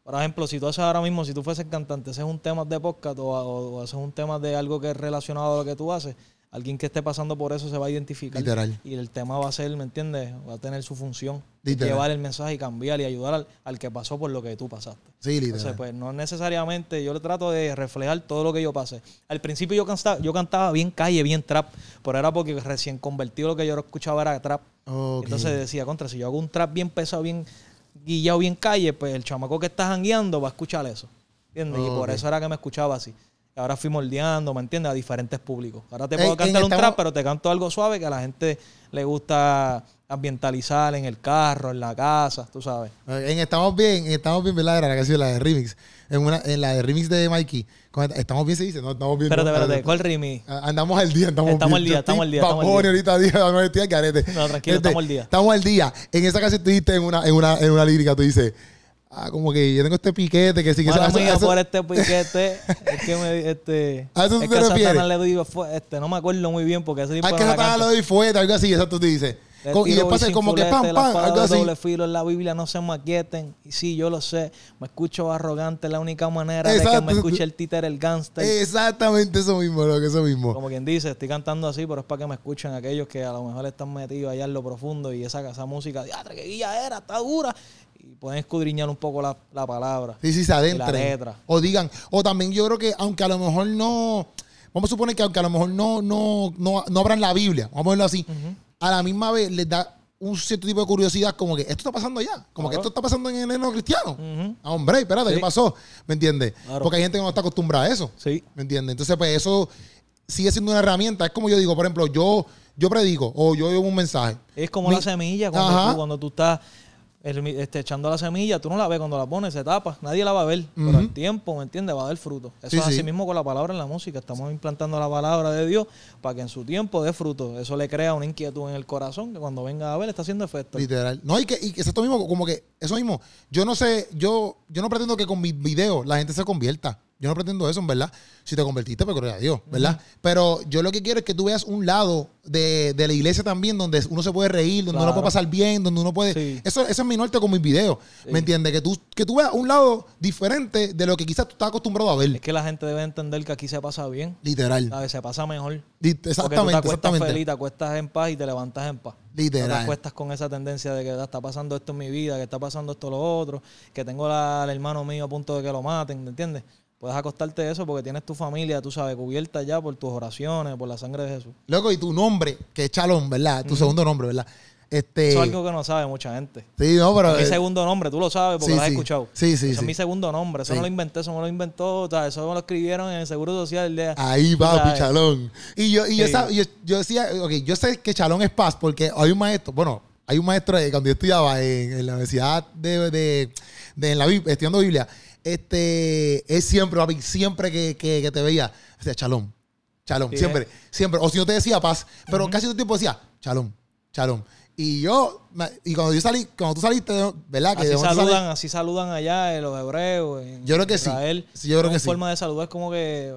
Por ejemplo, si tú haces ahora mismo, si tú fueses cantante, haces un tema de podcast o, o- o haces un tema de algo que es relacionado a lo que tú haces, alguien que esté pasando por eso se va a identificar. Literal. Y el tema va a ser, ¿me entiendes? Va a tener su función. Literal. Llevar el mensaje y cambiar y ayudar al, al que pasó por lo que tú pasaste. Sí, literal. Entonces, pues no necesariamente, yo le trato de reflejar todo lo que yo pasé. Al principio yo cantaba, yo cantaba bien calle, bien trap, pero era porque recién convertido lo que yo escuchaba era trap. Entonces decía, contra, si yo hago un trap bien pesado, bien guillado, bien calle, pues el chamaco que está jangueando va a escuchar eso. ¿Entiendes? Y por eso era que me escuchaba así. Ahora fui moldeando, ¿me entiendes? A diferentes públicos. Ahora te puedo cantar un trap, pero te canto algo suave que a la gente le gusta ambientalizar en el carro, en la casa, tú sabes. En Estamos Bien, en Estamos Bien, ¿verdad? Era la canción, la de remix. En, una, en la de remix de Mikey. Estamos Bien se dice, no, estamos bien. Espérate, no, espérate. ¿cuál rimi? Ah, Andamos al día, estamos, Estamos bien. al día, estamos al día, estamos al día. ahorita, día, no estoy al garete. No, tranquilo, Este, estamos al día. Estamos al día. En esa canción tú dijiste en una, en una, en una lírica, tú dices, ah, como que yo tengo este piquete que sí que eso- mía eso- por este piquete, es que me, este, ¿A eso es te que refieres? Satanás le doy, este, no me acuerdo muy bien porque ese tipo Ah, que canta. lo doy fuerte, algo así, eso tú dices. Le y después como que pam, pam, algo así. doble filo en la Biblia no se maquieten. Y sí, yo lo sé. Me escucho arrogante. La única manera de que Exacto. me escuche el títer, el gangster. Exactamente eso mismo, lo que eso mismo. Como quien dice, estoy cantando así, pero es para que me escuchen aquellos que a lo mejor están metidos allá en lo profundo y esa, esa música, diatre, que guía era, está dura. Y pueden escudriñar un poco la, la palabra. Sí, sí, se Y la adentren. letra. O digan, o también yo creo que aunque a lo mejor no, vamos a suponer que aunque a lo mejor no, no, no, no abran la Biblia, vamos a ponerlo así, a la misma vez les da un cierto tipo de curiosidad como que esto está pasando allá, como que esto está pasando en el enero cristiano. Ujú. Ah, hombre, espérate, Sí. ¿qué pasó? ¿Me entiendes? Claro. Porque hay gente que no está acostumbrada a eso. Sí. ¿Me entiendes? Entonces, pues eso sigue siendo una herramienta. Es como yo digo, por ejemplo, yo, yo predico o yo llevo un mensaje. Es como Mi- la semilla, cuando Ajá. tú, cuando tú estás el- este, echando la semilla, tú no la ves cuando la pones, se tapa, nadie la va a ver, pero al tiempo, ¿me entiendes? Va a dar fruto. Eso Sí, es sí. así mismo con la palabra en la música, estamos implantando la palabra de Dios para que en su tiempo dé fruto. Eso le crea una inquietud en el corazón que cuando venga a ver está haciendo efecto. Literal. No, y que, y que es esto mismo, como que eso mismo. Yo no sé, yo, yo no pretendo que con mis videos la gente se convierta. Yo no pretendo eso, en verdad. Si te convertiste, pues gloria a Dios, ¿verdad? Pero yo lo que quiero es que tú veas un lado de, de la iglesia también donde uno se puede reír, donde uno puede pasar bien, donde uno puede. Sí. Eso, ese es mi norte con mis videos. Sí. ¿Me entiendes? Que tú, que tú veas un lado diferente de lo que quizás tú estás acostumbrado a ver. Es que la gente debe entender que aquí se pasa bien, Literal. ¿sabes? Se pasa mejor. Li- Porque tú te Exactamente, acuestas exactamente. feliz, te acuestas en paz y te levantas en paz. No te Literal. acuestas con esa tendencia de que "Ah, está pasando esto en mi vida, que está pasando esto lo otro, que tengo al hermano mío a punto de que lo maten, ¿me entiendes? Puedes acostarte de eso porque tienes tu familia, tú sabes, cubierta ya por tus oraciones, por la sangre de Jesús. Loco, y tu nombre, que es Chalón, ¿verdad? Tu segundo nombre, ¿verdad? Este, Eso es algo que no sabe mucha gente. Sí, no, pero. Es mi eh, segundo nombre, tú lo sabes porque sí, lo has sí. escuchado. Sí, sí, sí. es mi segundo nombre. Eso no lo inventé, eso me lo inventó. o sea, eso me lo escribieron en el Seguro Social. De, Ahí va, sabes. Chalón. Y yo, y yo, yo, yo decía, ok, yo sé que Chalón es paz porque hay un maestro, bueno, hay un maestro cuando yo estudiaba en, en la universidad de, de, de- en la estudiando Biblia, este, es siempre, papi, siempre que, que, que te veía, decía Chalón, Chalón, Sí, siempre, siempre. O si no te decía paz, pero casi todo el tiempo decía Chalón, Chalón. Y yo, y cuando yo salí, cuando tú saliste, ¿verdad? Que Así saludan, salí- así saludan allá eh, los hebreos. en Yo creo que sí. Israel. Sí, yo creo que sí. forma de saludar es como que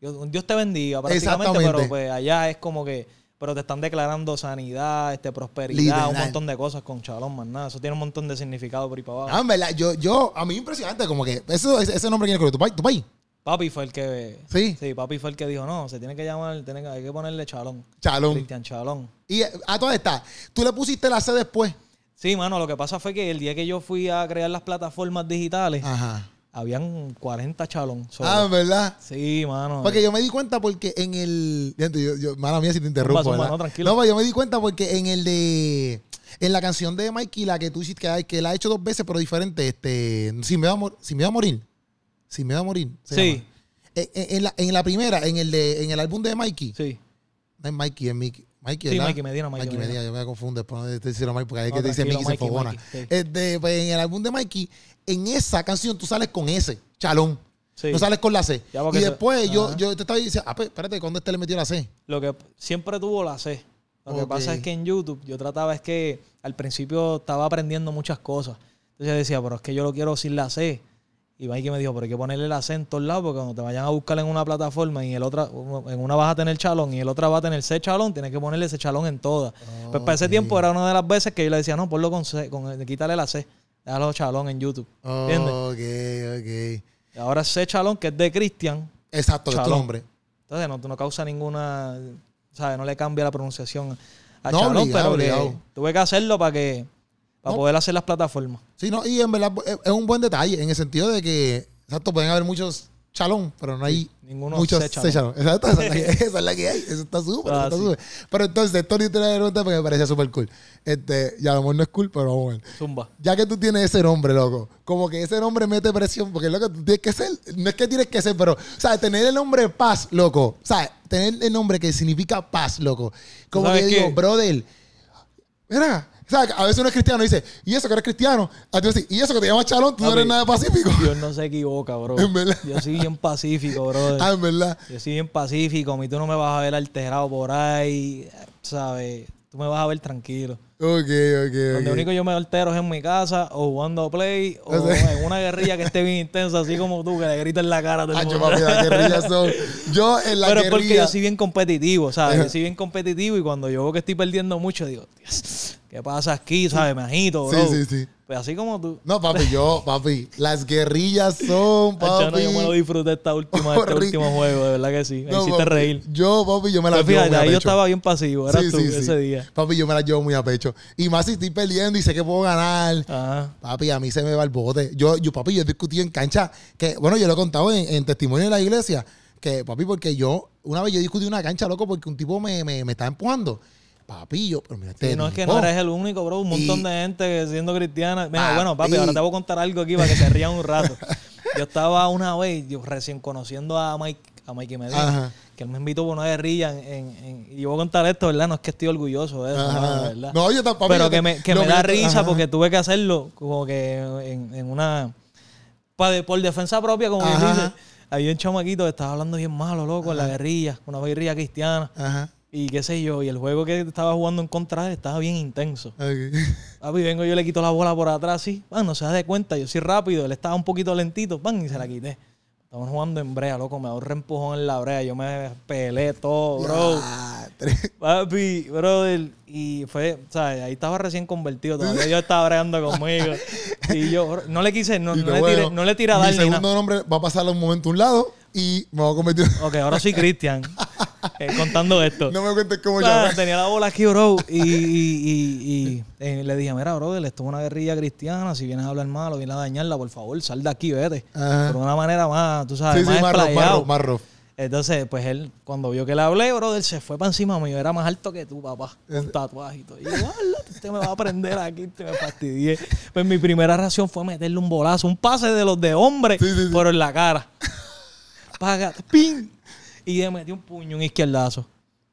Dios, Dios te bendiga prácticamente, pero pues allá es como que pero te están declarando sanidad, este prosperidad, Literal. un montón de cosas con Shalom, más nada. Eso tiene un montón de significado por ahí para abajo. Ah, en verdad, yo, yo, a mí impresionante, como que, eso, ese, ese nombre quién escogió, tu país, tu país. Papi fue el que Sí. sí, papi fue el que dijo, "No, se tiene que llamar, tiene que, hay que ponerle Chalón." Chalón. Cristian Chalón. Y a todas estas, tú le pusiste la C después. Sí, mano, lo que pasa fue que el día que yo fui a crear las plataformas digitales, Ajá. Habían 40 Chalón. Ah, ¿verdad? sí, mano. Porque yo me di cuenta porque en el. Yo, yo- mala mía si te interrumpo. Zumba, zumba, ¿verdad? no, tranquilo. No, pero yo me di cuenta porque en el de. En la canción de Mikey, la que tú hiciste, que, que la ha hecho dos veces, pero diferente, este. Si me va a, mor- si me va a morir. Si me va a morir. se Sí. llama. En, en- en la, en la primera, en el, de, en el álbum de Mikey. Sí. No es Mikey, es Mickey. Mikey, Sí. Mikey Medina, Mikey Medina. yo me confundo después de decirlo Mikey, porque hay No, que te dice Mickey se Mikey. Mikey, sí. Este, pues, en el álbum de Mikey, en esa canción tú sales con ese, chalón. Sí. No sales con la C. Y después yo, Ajá. yo te estaba diciendo, ah, pues, espérate, ¿cuándo este le metió la C? Lo que siempre tuvo la C. Lo que pasa es que en YouTube yo trataba es que al principio estaba aprendiendo muchas cosas. Entonces yo decía, pero es que yo lo quiero sin la C. Y Mikey me dijo, pero hay que ponerle la C en todos lados porque cuando te vayan a buscar en una plataforma y el otra, en una vas a tener chalón y el otra va a tener C chalón, tienes que ponerle ese chalón en todas. Pues para ese tiempo era una de las veces que yo le decía, no, ponlo con C, con, quítale la C. Déjalo chalón en YouTube. ¿Entiendes? Ok, ok. Y ahora C chalón, que es de Cristian. Exacto, que es tu Chalón. nombre. Entonces no, no causa ninguna, ¿sabes? No le cambia la pronunciación a No, Chalón, obligado, pero obligado. tuve que hacerlo para que para No. poder hacer las plataformas. Sí, no, y en verdad es, es un buen detalle, en el sentido de que, exacto, pueden haber muchos chalón, pero no hay Ninguno muchos chalón. chalón. Exacto, esa es la que, esa es la que hay. Eso está súper, Ah, sí. Pero entonces, Tony te la pregunta porque me parecía súper cool. Este, ya a lo mejor no es cool, pero vamos a ver. Zumba. Ya que tú tienes ese nombre, loco, como que ese nombre mete presión, porque loco, tú tienes que ser, no es que tienes que ser, pero, o sea, tener el nombre paz, loco, o sea, tener el nombre que significa paz, loco. Como ¿Sabes que digo, qué? brother, mira, o sea, a veces uno es cristiano y dice, y eso que eres cristiano, a ti decir, y eso que te llamas Chalón, tú no eres nada pacífico. Dios no se equivoca, bro. En verdad. Yo soy bien pacífico, bro. ah, en verdad. Yo soy bien pacífico. A mí tú no me vas a ver alterado por ahí, ¿sabes? Tú me vas a ver tranquilo. Ok, ok, Donde ok. único yo me altero es en mi casa o jugando play o O sea- en una guerrilla que esté bien intensa, así como tú, que le gritas en la cara a todo el Ah, yo, mundo. papi, las guerrillas son. Yo en la Pero es porque guerrilla. yo soy bien competitivo, ¿sabes? Ajá. Yo soy bien competitivo y cuando yo veo que estoy perdiendo mucho, digo, Dios, ¿qué pasa aquí? ¿Sabes? Me agito, Sí, bro. sí, sí. Pues así como tú. No, papi, yo, papi, las guerrillas son, Hacho, no, papi. yo me lo disfruté esta última, este último juego, de verdad que sí. Me No, hiciste papi, reír. Yo, papi, yo me la Pero llevo fíjate, muy a ahí yo pecho. estaba bien pasivo, eras Sí, tú sí, ese sí. día. Papi, yo me la llevo muy a pecho. Y más si estoy peleando y sé que puedo ganar. Ajá. Papi, a mí se me va el bote. Yo, yo papi, yo he discutido en cancha, que, bueno, yo lo he contado en, en testimonio de la iglesia, que, papi, porque yo, una vez yo discutí en una cancha, loco, porque un tipo me, me, me estaba empujando. Papi, yo, pero mira, Sí, no es que no eres el único, bro. Un montón Y- de gente que siendo cristiana. Mira, bueno, papi, ahora te voy a contar algo aquí para que se rían un rato. Yo estaba una vez, yo recién conociendo a Mike, a Mikey Medina, Ajá. que él me invitó por una guerrilla en, en- en- y yo voy a contar esto, ¿verdad? No es que estoy orgulloso de eso, no, de verdad. No, yo tampoco. Pero yo que te- me, que me da risa ajá. porque tuve que hacerlo como que en, en una... de- por defensa propia, como Ajá. dice. Había un chamaquito que estaba hablando bien malo, loco, en la guerrilla, una guerrilla cristiana. Ajá. Y qué sé yo, y el juego que estaba jugando en contra de estaba bien intenso. Ok. Papi, vengo yo le quito la bola por atrás, así. Pan, no se da de cuenta, yo soy rápido, él estaba un poquito lentito, pan, y se la quité. Estamos jugando en brea, loco, me ahorré empujón en la brea, yo me pelé todo, bro. Papi, brother, y fue, ¿sabes? Ahí estaba recién convertido, todavía yo estaba bregando conmigo. Y yo, no le quise, no, no le, bueno, tiré, no le tiré a Mi dar ni nada. segundo nombre va a pasar un momento a un lado y me voy a convertir. Ok, ahora soy Cristian, eh, contando esto. No me cuentes cómo Ah, llamas. tenía la bola aquí, bro. Y, y- y- y, eh, le dije, mira, brother, esto es una guerrilla cristiana. Si vienes a hablar malo, vienes a dañarla, por favor, sal de aquí, vete. Ajá. Por una manera más, tú sabes, Sí, sí, más rough, más explayado. rough, más rough. Entonces, pues él, cuando vio que le hablé, brother, se fue para encima mío. Era más alto que tú, papá. Con tatuaje y todo. Y yo, "Ala, usted me va a prender aquí, te me fastidié. Pues mi primera reacción fue meterle un bolazo, un pase de los de hombre, Sí, sí, sí. pero en la cara. Paga, ¡pin! Y le metí un puño, un izquierdazo.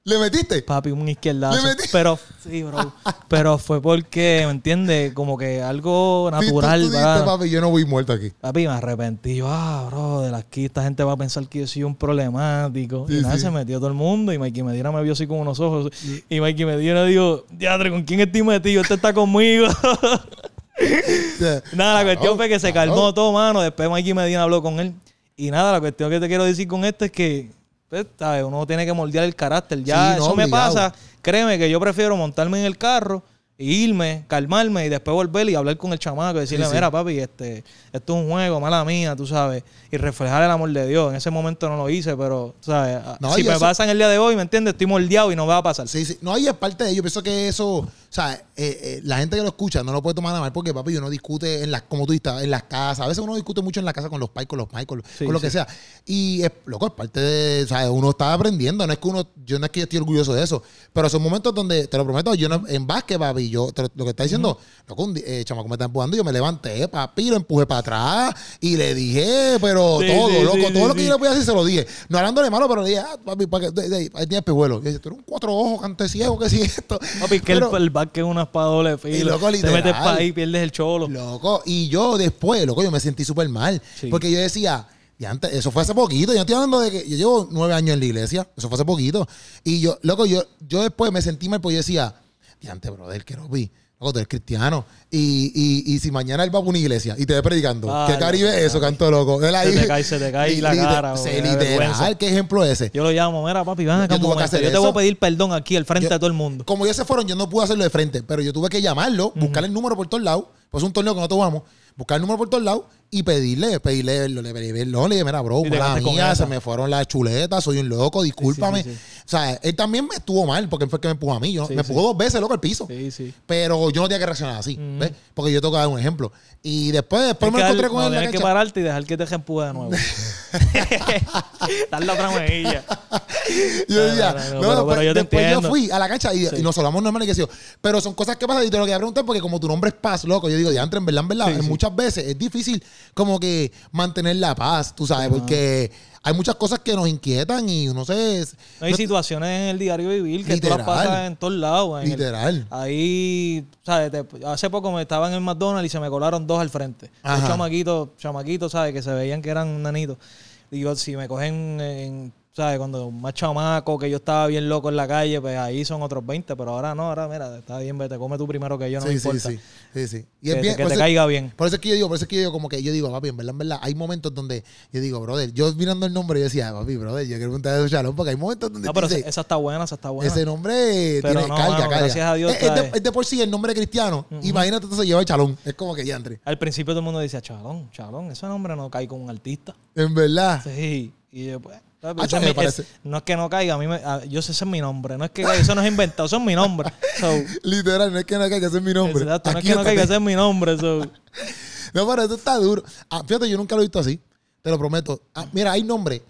¿Le metiste? Papi, un izquierdazo. ¿Le metí? Pero, sí, bro. Pero fue porque, ¿me entiendes? Como que algo Sí, tú- natural. tú, dijiste, ¿verdad? papi, yo no voy muerto aquí. Papi, me arrepentí. Yo, ah, bro, de aquí esta gente va a pensar que yo soy un problemático. Sí, y nada, sí. se metió todo el mundo. Y Mikey Medina me vio así con unos ojos. Y Mikey Medina dijo, diadre, ¿con quién estoy metido? Este está conmigo. Nada, la cuestión fue que se calmó todo, mano. Después Mikey Medina habló con él. Y nada, la cuestión que te quiero decir con esto es que, pues, ¿sabes? Uno tiene que moldear el carácter. Ya Sí, no, eso me pasa. Créeme que yo prefiero montarme en el carro irme, calmarme y después volver y hablar con el chamaco y decirle, Sí, sí. mira, papi, este, esto es un juego, mala mía, tú sabes. Y reflejar el amor de Dios. En ese momento no lo hice, pero, ¿sabes? No, si y me eso- pasa en el día de hoy, ¿me entiendes? Estoy moldeado y no me va a pasar. Sí, sí. No, ahí es parte de ello. Pienso que eso, o sea, eh, eh, la gente que lo escucha no lo puede tomar a mal porque, papi, uno discute en las, como tú dices, en las casas. A veces uno discute mucho en la casa con los pais, con los pais, con, Sí, con lo sí. que sea. Y, es, loco, es parte de, o sea, uno está aprendiendo. No es que uno, yo no es que yo estoy orgulloso de eso, pero son momentos donde, te lo prometo, yo no, en básquet, papi, yo, te lo, que está diciendo, loco, un di- eh, chamaco me está empujando, yo me levanté, papi, lo empujé para atrás y le dije, pero Sí, todo, loco, todo lo que yo le podía decir se lo dije. No hablándole malo, pero le dije, ah, papi, para que, ahí tienes pejuelo. Y dice, tú eres un cuatro ojos, cante ciego, que si esto. Papi, que Pero- el, el básquet es una espada doble filo. loco, Te literal. metes para ahí, pierdes el cholo. Loco, y yo después, loco, yo me sentí súper mal. Sí. Porque yo decía, y antes, eso fue hace poquito. Yo estoy hablando de que yo llevo nueve años en la iglesia. Eso fue hace poquito. Y yo, loco, yo, yo después me sentí mal porque yo decía, diante, brother, que no vi. Loco, tú eres cristiano. Y, y, y si mañana él va a una iglesia y te ve predicando, Ay, ¿qué caribe es eso, canto loco? Él ahí- Se te cae, se te cae la Lite- cara, se- literal, ¿qué ejemplo es ese? Yo lo llamo, mira, papi, ven acá Yo un Yo te voy a pedir perdón aquí al frente Yo- de todo el mundo. Como ellos se fueron, yo no pude hacerlo de frente, pero yo tuve que llamarlo, buscar el número por todos lados, pues es un torneo que no jugamos, buscar el número por todos lados y pedirle, pedirle le pedí le dije, mira, bro, Y con mía, se me fueron las chuletas, soy un loco, discúlpame. sí, sí. O sea, él también me estuvo mal porque él fue el que me empujó a mí. Yo, Sí, me sí. empujó dos veces, loco, al piso. Sí, sí. Pero yo no tenía que reaccionar así. ¿ves? Porque yo tengo que dar un ejemplo. Y después, después me encontré con no, él en la tienes que pararte y dejar que te empuje de nuevo. Dar la otra mejilla. Yo decía, no, no, no, pero- yo te después yo fui a la cancha y, y nos hablamos normal y que sí. Pero son cosas que pasan y te lo quería preguntar porque como tu nombre es Paz, loco, yo digo, diantre, en verdad, en verdad, Sí, en sí. muchas veces es difícil como que mantener la paz, tú sabes, porque hay muchas cosas que nos inquietan y uno se... No hay no- situaciones en el diario vivir que tú las Literal. pasas en todos lados. en el- Literal. ahí, ¿sabes? Te- hace poco me estaba en el McDonald's y se me colaron dos al frente. Chamaquitos, chamaquitos, ¿sabes? Que se veían que eran nanitos. Digo, si me cogen en, ¿sabes? Cuando más chamaco, que yo estaba bien loco en la calle, pues ahí son otros 20, pero ahora no, ahora mira, está bien, vete, come tú primero que yo, no me sí, sí, importa. sí, sí, sí. Y Que, es bien, que te eso- caiga bien. Por eso es que yo digo, por eso es que yo digo, como que yo digo, papi, en verdad, en verdad, hay momentos donde yo digo, brother, yo mirando el nombre, yo decía, papi, brother, yo quiero preguntar de Shalom, porque hay momentos donde No, pero dices, esa, está buena, esa está buena. Ese nombre Pero tiene no, carga, mano, carga. gracias a Dios Es, es de, trae. es de por sí el nombre cristiano. Imagínate entonces lleva el chalón. Es como que ya entre. Al principio todo el mundo decía, chalón, chalón, ese nombre no cae con un artista. En verdad. Sí, y yo, pues. Ah, Ese es me mi- parece. es- no es que no caiga, a mí me, a- yo sé ese es mi nombre. No es que caiga, eso no es inventado, eso es mi nombre. So, Literal, no es que no caiga, ese es mi nombre. exacto, no es que no caiga, ese es mi nombre. so. No, pero eso está duro. Ah, fíjate, yo nunca lo he visto así. Te lo prometo. Ah, mira, hay nombres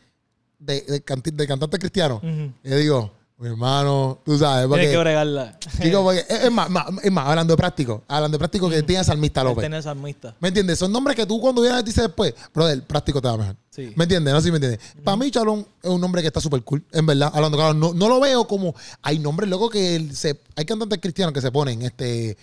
de, de, canti- de cantantes cristianos. Ujú. Yo digo, mi hermano, tú sabes. Tienes que bregarla. Chico, porque- es, más, es más, hablando de práctico. Hablando de práctico que tiene Salmista López. Tener salmista. ¿Me entiendes? Son nombres que tú cuando vienes dices después, brother, práctico te va mejor. Sí. ¿Me entiendes? No sé si me entiendes. Para mí, Chalón es un nombre que está súper cool, en verdad. Hablando claro, no, no lo veo como. Hay nombres locos que se. Hay cantantes cristianos que se ponen, este.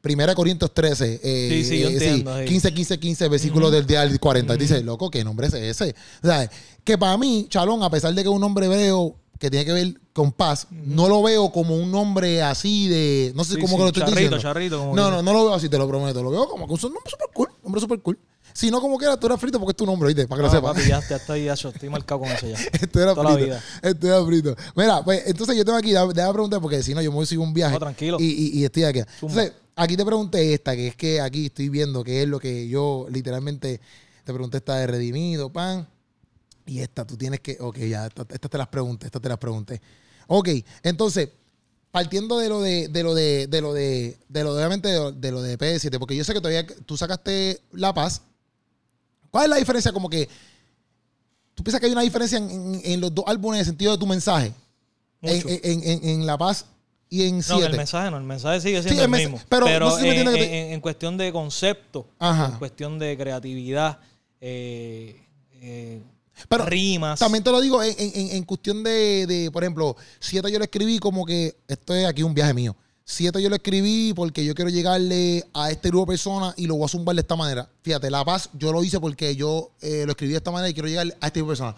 Primera Corintios 13. eh, Sí, sí, yo eh, entiendo, sí. 15, 15, 15, versículo del día al 40. Dice, loco, ¿qué nombre es ese? O sea, que para mí, Chalón, a pesar de que es un nombre hebreo que tiene que ver con paz, no lo veo como un nombre así de. No sé cómo que lo estoy charrito, diciendo. charrito, como no, que- no, no lo veo así, te lo prometo. Lo veo como que un nombre súper cool. Nombre súper cool. Si no, como quiera, tú eres frito porque es tu nombre, ¿viste? Para que No, lo sepas. papi, ya, ya estoy, ya, yo estoy marcado con eso ya. Esto era Toda la frito. vida. Esto era frito. Mira, pues entonces yo tengo aquí, déjame preguntar porque si no, yo me voy a seguir un viaje. No, tranquilo. Y, y- y estoy aquí. Zumba. Entonces, aquí te pregunté esta, que es que aquí estoy viendo que es lo que yo literalmente te pregunté esta de Redimido, pan. Y esta, tú tienes que. Ok, ya, esta- estas te las pregunté, estas te las pregunté. Ok, entonces, partiendo de lo de, de lo de, de lo de, de lo de, obviamente, de lo de, lo de P7, porque yo sé que todavía tú sacaste La Paz. ¿Cuál es la diferencia? Como que ¿Tú piensas que hay una diferencia en, en- en los dos álbumes en el sentido de tu mensaje? En, Mucho. en- en- en La Paz y en No, Siete. el mensaje no, el mensaje sigue Sí, siendo el el, mismo. pero Pero, no sé si me en, te- cuestión de concepto, Ajá. en cuestión de creatividad, eh, eh, Pero rimas. También te lo digo en, en- en- en cuestión de, de, por ejemplo, siete yo lo escribí como que, esto es aquí un viaje mío. Siete yo lo escribí porque yo quiero llegarle a este grupo de personas y lo voy a zumbar de esta manera. Fíjate, La Paz yo lo hice porque yo eh, lo escribí de esta manera y quiero llegar a este grupo de personas.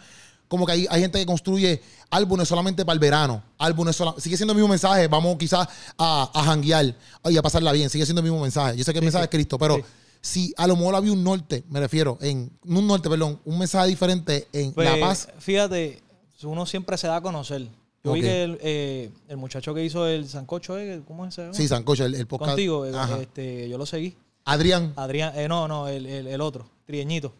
Como que hay, hay gente que construye álbumes solamente para el verano. Álbumes sola- sigue siendo el mismo mensaje. Vamos quizás a, a janguear y a pasarla bien. Sigue siendo el mismo mensaje. Yo sé que el mensaje es Cristo, pero Sí. si a lo mejor había un norte, me refiero, en no un norte, perdón, un mensaje diferente en Pues, La Paz. Fíjate, uno siempre se da a conocer. Yo vi Ok. que el, eh, el muchacho que hizo el sancocho, eh, ¿cómo es ese? Sí, Sancocho, el, el podcast. Contigo, eh, este, yo lo seguí. Adrián Adrián, eh, no, no, el, otro, Trieñito.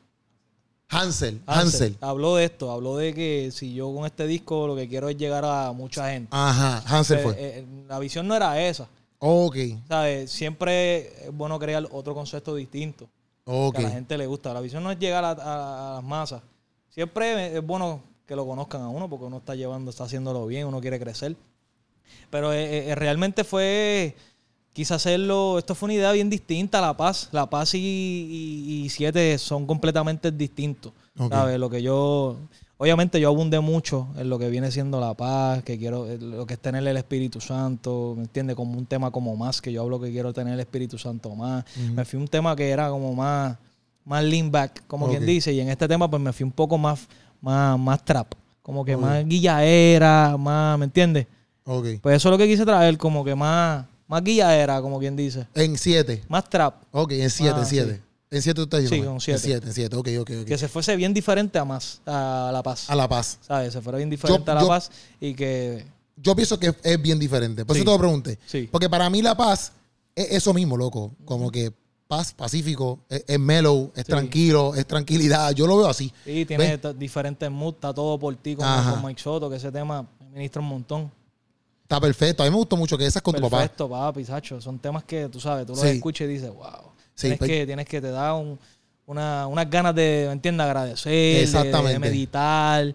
Hansel. Hansel. Habló de esto, habló de que si yo con este disco lo que quiero es llegar a mucha gente. Ajá, Hansel fue. la visión no era esa. Ok, ¿sabes? Siempre es bueno crear otro concepto distinto ok. que a la gente le gusta. La visión no es llegar a, a- a las masas. Siempre es bueno que lo conozcan a uno porque uno está llevando, está haciéndolo bien, uno quiere crecer. Pero eh, eh, realmente fue, quise hacerlo, esto fue una idea bien distinta, La Paz. La Paz y, y- y Siete son completamente distintos. Ok. ¿Sabes? Lo que yo, obviamente yo abundé mucho en lo que viene siendo La Paz, que quiero, eh, lo que es tener el Espíritu Santo, ¿me entiendes? Como un tema como más, que yo hablo que quiero tener el Espíritu Santo más. Me fui un tema que era como más, más lean back, como quien dice, y en este tema pues me fui un poco más, más, más trap, como que Ok. más guillaera, más, ¿me entiendes? Ok. Pues eso es lo que quise traer, como que más, más guillaera, como quien dice. En siete. Más trap. Ok, en siete, Ah, en siete. sí. En siete tú estás diciendo. Sí, con siete. En siete, en siete. Ok, ok, ok. Que se fuese bien diferente a más, a La Paz. A La Paz. ¿Sabes? Se fuera bien diferente a La yo- Paz y que... Yo pienso que es bien diferente. Por Sí. eso te lo pregunté. Sí. Porque para mí La Paz es eso mismo, loco. Como que paz, pacífico, es, es mellow, es Sí. tranquilo, es tranquilidad. Yo lo veo así. Sí, tiene diferentes moods, está todo por ti con, con Mike Soto, que ese tema me ministra un montón. Está perfecto. A mí me gustó mucho que esas con tu papá. Perfecto, papi, Sacho. Son temas que tú sabes, tú los Sí. escuchas y dices, wow. Sí, tienes, pues- que, tienes que te da un- una, unas ganas de, ¿me entiendes? Agradecer, de-. De, meditar,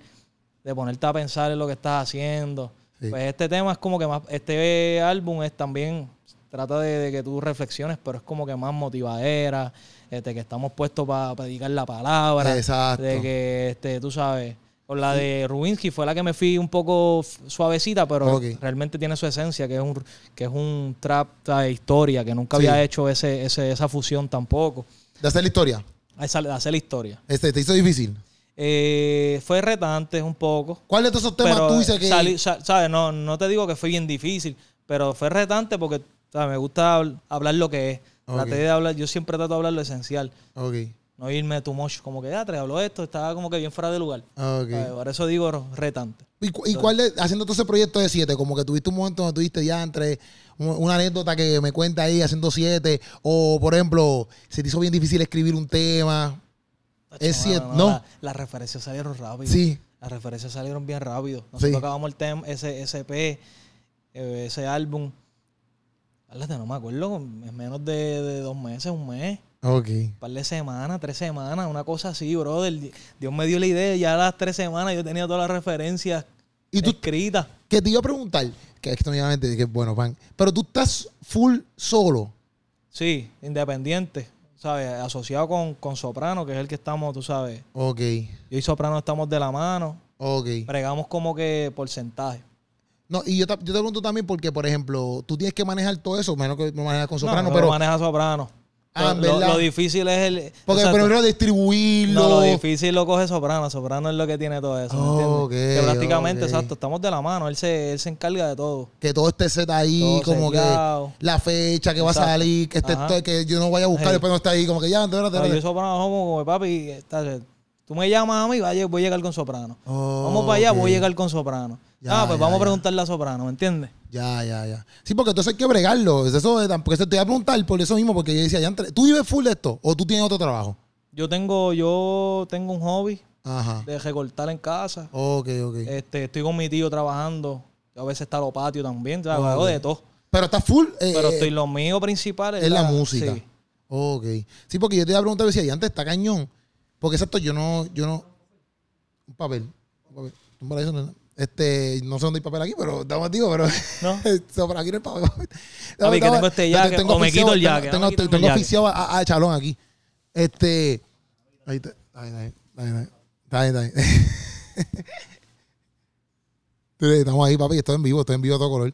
de ponerte a pensar en lo que estás haciendo. Sí. Pues este tema es como que más, este álbum es también, trata de, de que tú reflexiones, pero es como que más motivadera, este, que estamos puestos para predicar la palabra. Exacto. De que, este, tú sabes, con la de Rubinsky fue la que me fui un poco suavecita, pero realmente tiene su esencia, que es un, que es un trap de historia, que nunca Sí. había hecho ese, ese, esa fusión tampoco. De hacer la historia. Esa- de hacer la historia. Este, te hizo difícil. Eh, fue retante un poco. ¿Cuál de todos esos temas pero tú dices que. ¿sabes? No, no te digo que fue bien difícil, pero fue retante porque ¿sabes? me gusta habl- hablar lo que es. Ok. Traté de hablar, yo siempre trato de hablar lo esencial. No irme too much, como que ya te habló esto, estaba como que bien fuera de lugar. ¿sabes? Por eso digo retante. ¿Y, cu- y cuál haciendo todo ese proyecto de siete, como que tuviste un momento donde tuviste ya entre un- una anécdota que me cuenta ahí haciendo siete, o por ejemplo, se te hizo bien difícil escribir un tema? Es cierto, mano, ¿no? la- las referencias salieron rápido. Sí. Las referencias salieron bien rápido. Nosotros Sí. acabamos el tema, ese SP, eh, ese álbum. No me acuerdo, en menos de, de dos meses, un mes. Ok. Un par de semanas, tres semanas, una cosa así, brother. Dios me dio la idea, ya a las tres semanas yo tenía todas las referencias Y tú, escritas. que te iba a preguntar, que esto obviamente, que bueno, pan, pero tú estás full solo. Sí, independiente, ¿sabes? Asociado con, con Soprano, que es el que estamos, tú sabes. Ok, Yo y Soprano estamos de la mano, ok. bregamos como que porcentaje. No, y yo te, yo te pregunto también porque, por ejemplo, tú tienes que manejar todo eso, menos que no manejas con No, soprano, no pero lo maneja Soprano. Ah, lo, difícil es el... porque exacto. por ejemplo distribuirlo. No, lo difícil lo coge Soprano. Soprano es lo que tiene todo eso. Ok, que prácticamente, exacto, estamos de la mano. Él se, él se encarga de todo. que todo esté set ahí, Todo como que la fecha que va a salir, que esté que yo no vaya a buscar, Sí. después no está ahí, como que ya, espérate, Pero yo. Soprano como papi. está- tú me llamas a mí, voy a llegar con Soprano. Oh, vamos para allá, voy a llegar con Soprano. Ya, ah, pues ya, vamos a preguntarle a Soprano, ¿me entiendes? Ya, ya, ya. Sí, porque entonces hay que bregarlo. Eso, de- porque se te iba a preguntar por eso mismo, porque yo decía, ya entre- ¿tú vives full de esto o tú tienes otro trabajo? Yo tengo, yo tengo un hobby Ajá. de recortar en casa. Ok, ok. Este, estoy con mi tío trabajando. Yo a veces está los patios también. Ok. Hago de todo. Pero estás full. eh, Pero eh, estoy, lo mío principal es, es la música. sí. Ok. Sí, porque yo te iba a preguntar, decía, y antes está cañón. Porque exacto, yo no, yo no. Un papel. Un papel. Nena. Este, no sé dónde hay papel aquí, pero estamos digo, pero ¿No? Esto, por aquí no hay papel. Papi, que tengo este jaque, o me quito el tengo- jaque, Tengo, no me quito tengo, el jaque. oficiado a, a Chalón aquí. Este, ahí está, ahí está, ahí está, ahí está, ahí ahí Estamos ahí, papi, estoy en vivo, estoy en vivo a todo color.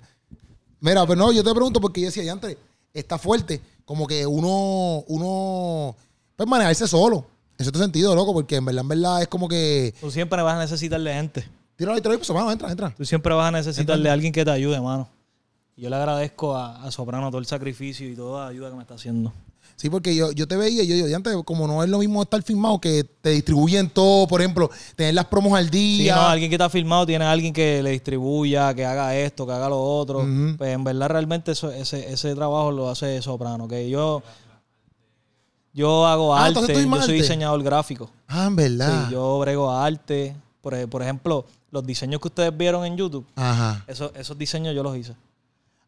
Mira, pero no, yo te pregunto porque yo decía, ya antes, está fuerte, como que uno, uno, pues manejarse solo. En cierto sentido, loco, porque en verdad, en verdad es como que. Tú siempre vas a necesitar de gente. Tíralo ahí, tíralo ahí, pues, mano, entra, entra. Tú siempre vas a necesitar de alguien que te ayude, mano. Y yo le agradezco a, a Soprano todo el sacrificio y toda la ayuda que me está haciendo. Sí, porque yo, yo te veía yo digo, ya antes, como no es lo mismo estar filmado que te distribuyen todo, por ejemplo, tener las promos al Sí, día. no, alguien que está filmado tiene a alguien que le distribuya, que haga esto, que haga lo otro. Pues en verdad realmente eso- ese, ese trabajo lo hace Soprano. Que yo, yo hago Ah, arte, yo soy diseñador gráfico. Ah, en verdad. Sí, yo brego arte. Por, por ejemplo, los diseños que ustedes vieron en YouTube, Ajá. esos, esos diseños yo los hice.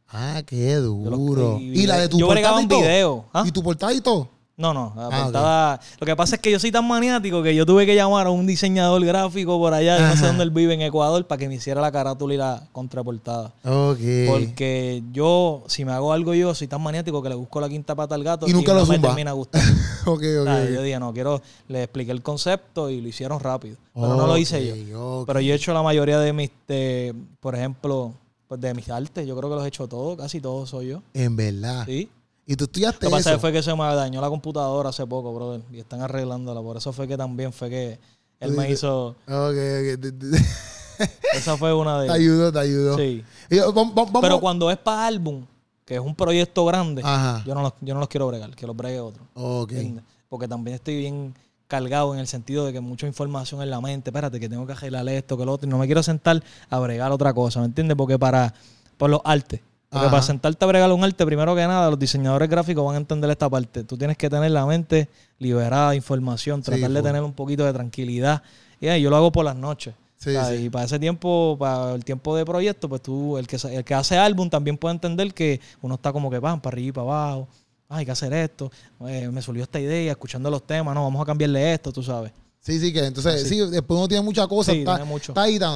Ah, qué duro. Y la de tu Yo bregaba portada y en todo. video. ¿Ah? Y tu portada y todo. No, no, la Ah, ok. portada- Lo que pasa es que yo soy tan maniático que yo tuve que llamar a un diseñador gráfico por allá, no sé dónde él vive, en Ecuador, para que me hiciera la carátula y la contraportada. Ok. Porque yo, si me hago algo yo, soy tan maniático que le busco la quinta pata al gato Y nunca no lo me zumba. termina gustando. ok, ok. Ah, yo dije, no, quiero, le expliqué el concepto y lo hicieron rápido. Pero no lo hice yo. Ok. Pero yo he hecho la mayoría de mis, de, por ejemplo, pues de mis artes, yo creo que los he hecho todos, casi todos soy yo. En verdad. Sí. Y tú estudiaste Lo que pasa fue que se me dañó la computadora hace poco, brother. Y están arreglándola. Por eso fue que también fue que él me hizo. Ok, ok. Te- te- te- Esa fue una Te de. ayudó, te ayudó. Sí. Yo, vamos- Pero cuando es para álbum, que es un proyecto grande, Ajá. yo no, los, yo no los quiero bregar, que los bregue otro. Ok. ¿entiendes? Porque también estoy bien cargado en el sentido de que mucha información en la mente. Espérate, que tengo que arreglar esto, que lo otro. Y no me quiero sentar a bregar otra cosa, ¿me entiendes? Porque para. Por los artes. Porque Ajá. para sentarte a bregar un arte, primero que nada, los diseñadores gráficos van a entender esta parte. Tú tienes que tener la mente liberada información, Sí, tratar de tener un poquito de tranquilidad. Y ahí yo lo hago por las noches. Sí, ¿sabes? sí. Y para ese tiempo, para el tiempo de proyecto, pues tú, el que, el que hace álbum también puede entender que uno está como que van para arriba y para abajo. Ah, hay que hacer esto. Eh, me surgió esta idea, escuchando los temas, no, vamos a cambiarle esto, tú sabes. Sí, sí, que entonces, Así. sí, después uno tiene muchas cosas. Sí, está, tiene mucho. está ahí, está,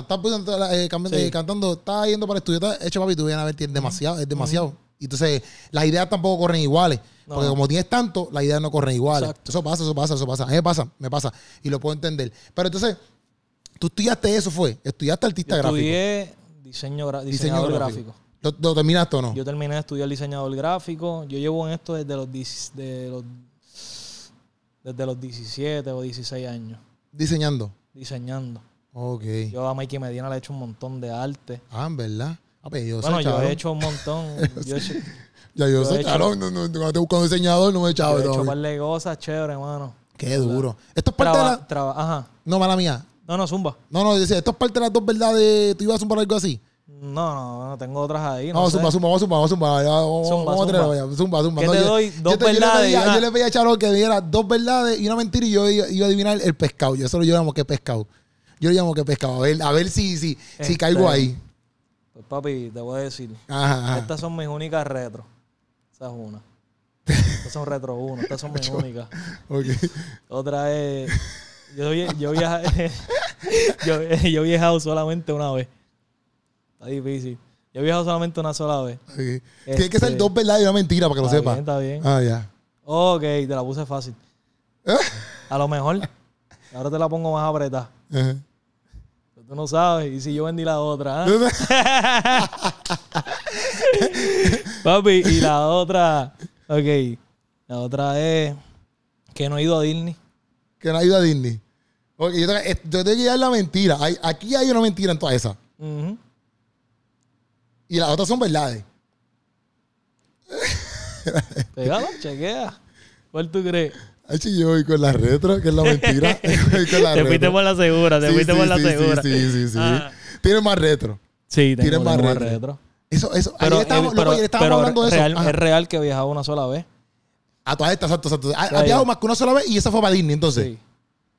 eh, Sí. eh, cantando, está yendo para el estudio, está hecho papi, tú vienes a ver, tienes demasiado, es demasiado. Y entonces, las ideas tampoco corren iguales. No. Porque como tienes tanto, las ideas no corren iguales. Exacto. Eso pasa, eso pasa, eso pasa. A mí me pasa, me pasa. Y lo puedo entender. Pero entonces, tú estudiaste eso, fue. Estudiaste Yo artista gráfico. estudié diseño Diseño diseñador gráfico. gráfico. ¿Lo, lo terminaste o no? Yo terminé de estudiar diseñador gráfico. Yo llevo en esto desde los, 10 de los, desde los 17 o 16 años, Diseñando. diseñando. Ok. Yo a Mikey Medina le he hecho un montón de arte. ah, en verdad. Ah, pues yo bueno, yo he hecho un montón. yo he hecho, Ya yo, yo soy charón. No, no, no, te busco un diseñador, no me he echado. he hecho un par de cosas chéveres, hermano. Qué duro. Esto es parte de Traba, la... traba- ajá. No, mala mía. No, no, zumba. No, no, decía, esto es parte de las dos verdades. ¿Tú ibas a zumbar algo así? No, no, no, tengo otras ahí. No vamos, sé. zumba, zumba, vamos, zumba, vamos, zumba. Ya, vamos, Zumba, vamos a zumba. ya. Zumba, zumba. ¿Qué No, te yo- doy? yo Dos te- yo le verdades una- Yo le a Charo que diera dos verdades y una mentira y yo iba, a adivinar el pescado. Yo solo llamo que pescado. Yo le llamo que pescado. A ver, a ver si, si, si Este- caigo ahí. Pues papi, te voy a decir. Ajá, ajá. Estas son mis únicas retro. Esa es una. Estas son retro uno. Estas son mis únicas. Ok. Otra es. Yo, yo, viaja- yo, yo he viajado solamente una vez. Está difícil. Yo he viajado solamente una sola vez. Tiene que ser Este- dos verdades y una mentira para que lo Está sepa. bien, está bien. Ah, ya. Ok, te la puse fácil. A lo mejor. Ahora te la pongo más apretada. Ajá. Tú no sabes. Y si yo vendí la otra. ¿ah? Papi, y la otra. Ok. La otra es. Que no he ido a Disney. que no ayuda a Disney. Ok, yo tengo, yo tengo que dar la mentira. Hay- aquí hay una mentira en todas esas. Ujú. Y las otras son verdades. Pégalo, chequea. ¿Cuál tú crees? Ay, sí, yo voy con la retro, que es la mentira. Con la Te fuiste por la segura, te fuiste sí, por la segura. Sí, sí, sí. sí. Ah. Tiene más retro. Sí, tengo, Tienes más retro. Eso, eso. Pero, ayer estábamos, eh, loco, pero- ayer estábamos pero hablando de eso. Ajá. es real que he viajado una sola vez. A todas estas, exacto, exacto. Ha, viajado más que una sola vez y esa fue para Disney, entonces. Sí.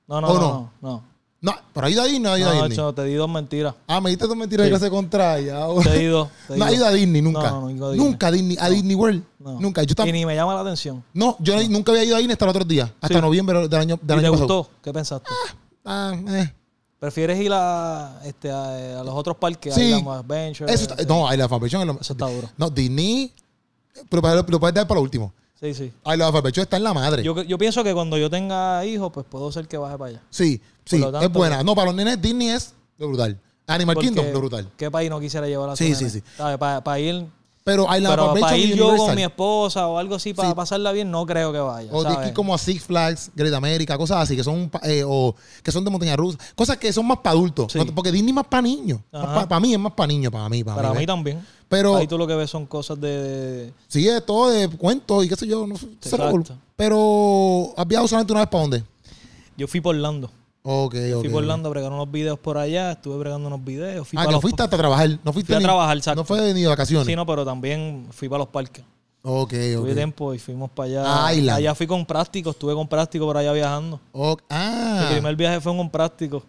No, no, ¿O no, no? no. no. No, pero ha ido a Disney no ha ido a No, Disney. cho, te di dos mentiras. Ah, me diste dos mentiras Sí. de clase contraria. Te di dos. te No ha ido a Disney nunca. No, no, no a Disney. Nunca a Disney, a Disney World. No. Nunca. Yo tam- Y ni me llama la atención. no, yo no- nunca había ido a Disney hasta el otro día. Hasta Sí. noviembre del año, del ¿Y te año pasado. gustó? ¿Qué pensaste? Ah, eh. ¿Prefieres ir a, este, a, a los otros parques? Sí. A Island Adventure. Eso está- sí. no, I Love Adventure lo- Eso está duro. No, Disney, pero para- lo puedes dar para lo último. Sí, sí. I Love Adventure está en la madre. Yo, yo pienso que cuando yo tenga hijos, pues puedo ser que baje para allá. sí, sí, lo es tanto- buena. No, para los nenes Disney es lo brutal. Animal Porque Kingdom, lo brutal. ¿Qué país no quisiera llevar a su Sí, nene? sí, sí. Para ir, Pero I Love pero para ir yo con mi esposa o algo así para Sí. pasarla bien, no creo que vaya. O ¿sabes? ir como a Six Flags, Great America, cosas así, que son eh, o que son de montaña rusa. Cosas que son más para adultos. Sí. No, porque Disney es más para niños. Para mí es más para niños, para mí. Para, Para mí, también. Pero Ahí tú lo que ves son cosas de... de- sí, es todo de cuentos y qué sé yo. No, sé. Pero, ¿has viajado solamente una vez para dónde? Yo fui por Orlando. Ok, ok. Fui por Orlando a bregar unos videos por allá. Estuve bregando unos videos. Fui Ah, para que los- fuiste hasta trabajar. No fuiste Fui a ni- trabajar, exacto. No fue ni de vacaciones. Sí, no, pero también fui para los parques. Ok, Tuve ok. tiempo y fuimos para allá. Ah, Island. Allá fui con práctico. Estuve con práctico por allá viajando. Ok, Ah, Mi primer viaje fue con práctico.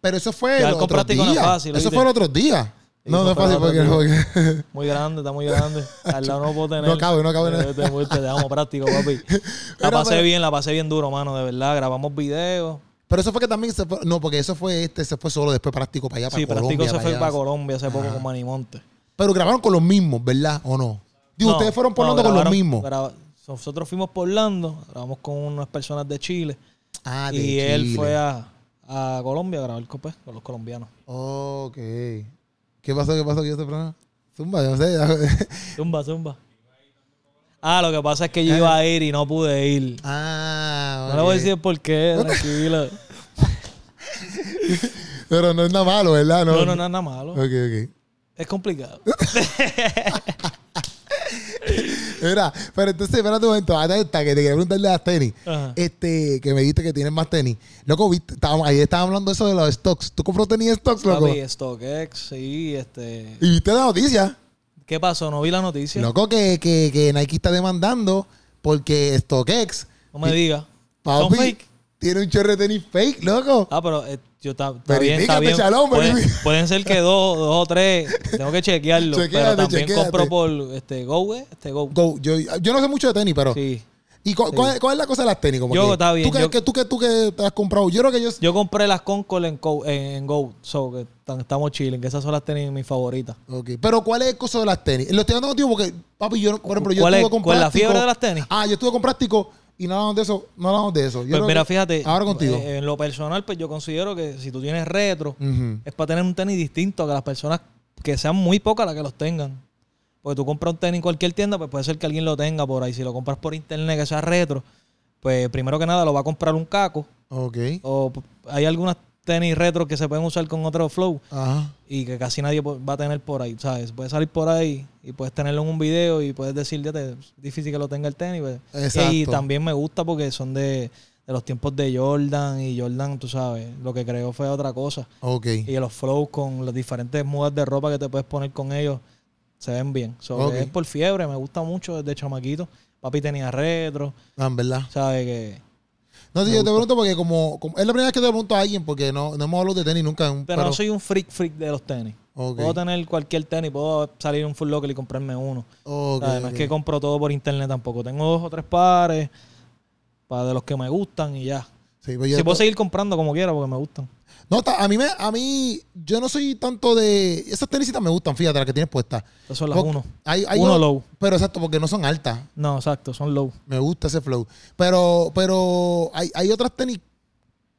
pero eso fue el con otro práctico no es día. fácil, Eso fue el otro día. No, no es fácil el porque, porque- Muy grande, está muy grande. Al lado no puedo tener. No cabe, no cabe. Te, te, te dejamos práctico, papi. La pasé bien, la pasé bien duro, mano, de verdad. Grabamos videos. Pero eso fue que también se fue. No, porque eso fue este, se fue solo después práctico para allá, para Sí, Colombia. práctico se fue para Colombia hace poco con Manimonte. Pero grabaron con los mismos, ¿verdad? ¿O no? Digo, No, ustedes fueron por no, con los mismos. graba- nosotros fuimos por Orlando, grabamos con unas personas de Chile. Ah, de y él fue a, a Colombia a grabar con, pues, con los colombianos. Ok. ¿Qué pasó? ¿Qué pasó? ¿Qué programa? Zumba, yo no sé. Zumba, zumba. Ah, lo que pasa es que yo iba a ir y no pude ir. ah, No le voy a decir por qué, tranquilo. Pero no es nada malo, ¿verdad? No, no, no es nada malo. Ok, ok. Es complicado. Mira, pero entonces, espérate un momento, hasta esta que te quería preguntarle a las tenis. Ajá. Este, que me dijiste que tienes más tenis. Loco, viste, estábamos, ayer estábamos hablando de eso de los stocks. ¿Tú compró tenis stocks, loco? Papi, StockX, sí, este... ¿Y viste la noticia? ¿Qué pasó? No vi la noticia. Loco, que, que, que Nike está demandando porque StockX, No me digas. ¿Son fake? tiene un chorro de tenis fake, loco. Ah, pero eh, yo está, está bien, Verifícate, está bien. Chalón, pueden, pueden ser que dos, dos o tres. Tengo que chequearlo. Chequéate, pero también chequéate. compro por este Go, ¿eh? Este Go. Go, yo, yo no sé mucho de tenis, pero. Sí. ¿Y cu- cuál, cuál es la cosa de las tenis? Como Yo, que, está bien, ¿Tú que, yo- que- tú, que, tú que te has comprado? Yo creo que yo. Yo compré las Concord en Go, en, en Go. So, que estamos chilling, que esas son las tenis mis favoritas. Ok, Pero ¿cuál es el costo de las tenis? Lo estoy dando contigo porque, papi, yo, por ejemplo, yo ¿Cuál estuve es- con cuál es la práctico. fiebre de las tenis? Ah, yo estuve con práctico y no hablamos de eso. No hablamos de eso. Yo Pues mira, fíjate. Ahora contigo. eh, en lo personal, pues yo considero que si tú tienes retro, es para tener un tenis distinto a que las personas que sean muy pocas las que los tengan. Porque tú compras un tenis en cualquier tienda, pues puede ser que alguien lo tenga por ahí. Si lo compras por internet que sea retro, pues primero que nada lo va a comprar un caco. Ok. O hay algunas tenis retro que se pueden usar con otro flow Ajá. y que casi nadie va a tener por ahí, ¿sabes? Puedes salir por ahí y puedes tenerlo en un video y puedes decir, ya te, es difícil que lo tenga el tenis. pues. Exacto. Y también me gusta porque son de, de los tiempos de Jordan y Jordan, tú sabes, lo que creó fue otra cosa. Ok. Y los flows con las diferentes mudas de ropa que te puedes poner con ellos se ven bien. So, Ok. Es por fiebre, me gusta mucho desde chamaquito. Papi tenía retro, Ah, en verdad. ¿sabes? Que, No, sí, yo te pregunto porque como, como- es la primera vez que te pregunto a alguien porque no, no hemos hablado de tenis nunca. un- pero, no soy un freak freak de los tenis. Puedo tener cualquier tenis, puedo salir a un Full Locker y comprarme uno. Ok, ¿sabes? No ok. es que compro todo por internet tampoco. Tengo dos o tres pares para de los que me gustan y ya. Sí, pues Si puedo seguir comprando como quiera porque me gustan. No, a mí, me, a mí, yo no soy tanto de... Esas tenisitas me gustan, fíjate, las que tienes puestas. Esas son las Porque uno. Hay, hay Uno low. Pero exacto, porque no son altas. No, exacto, son low. Me gusta ese flow. Pero, pero hay, hay otras tenis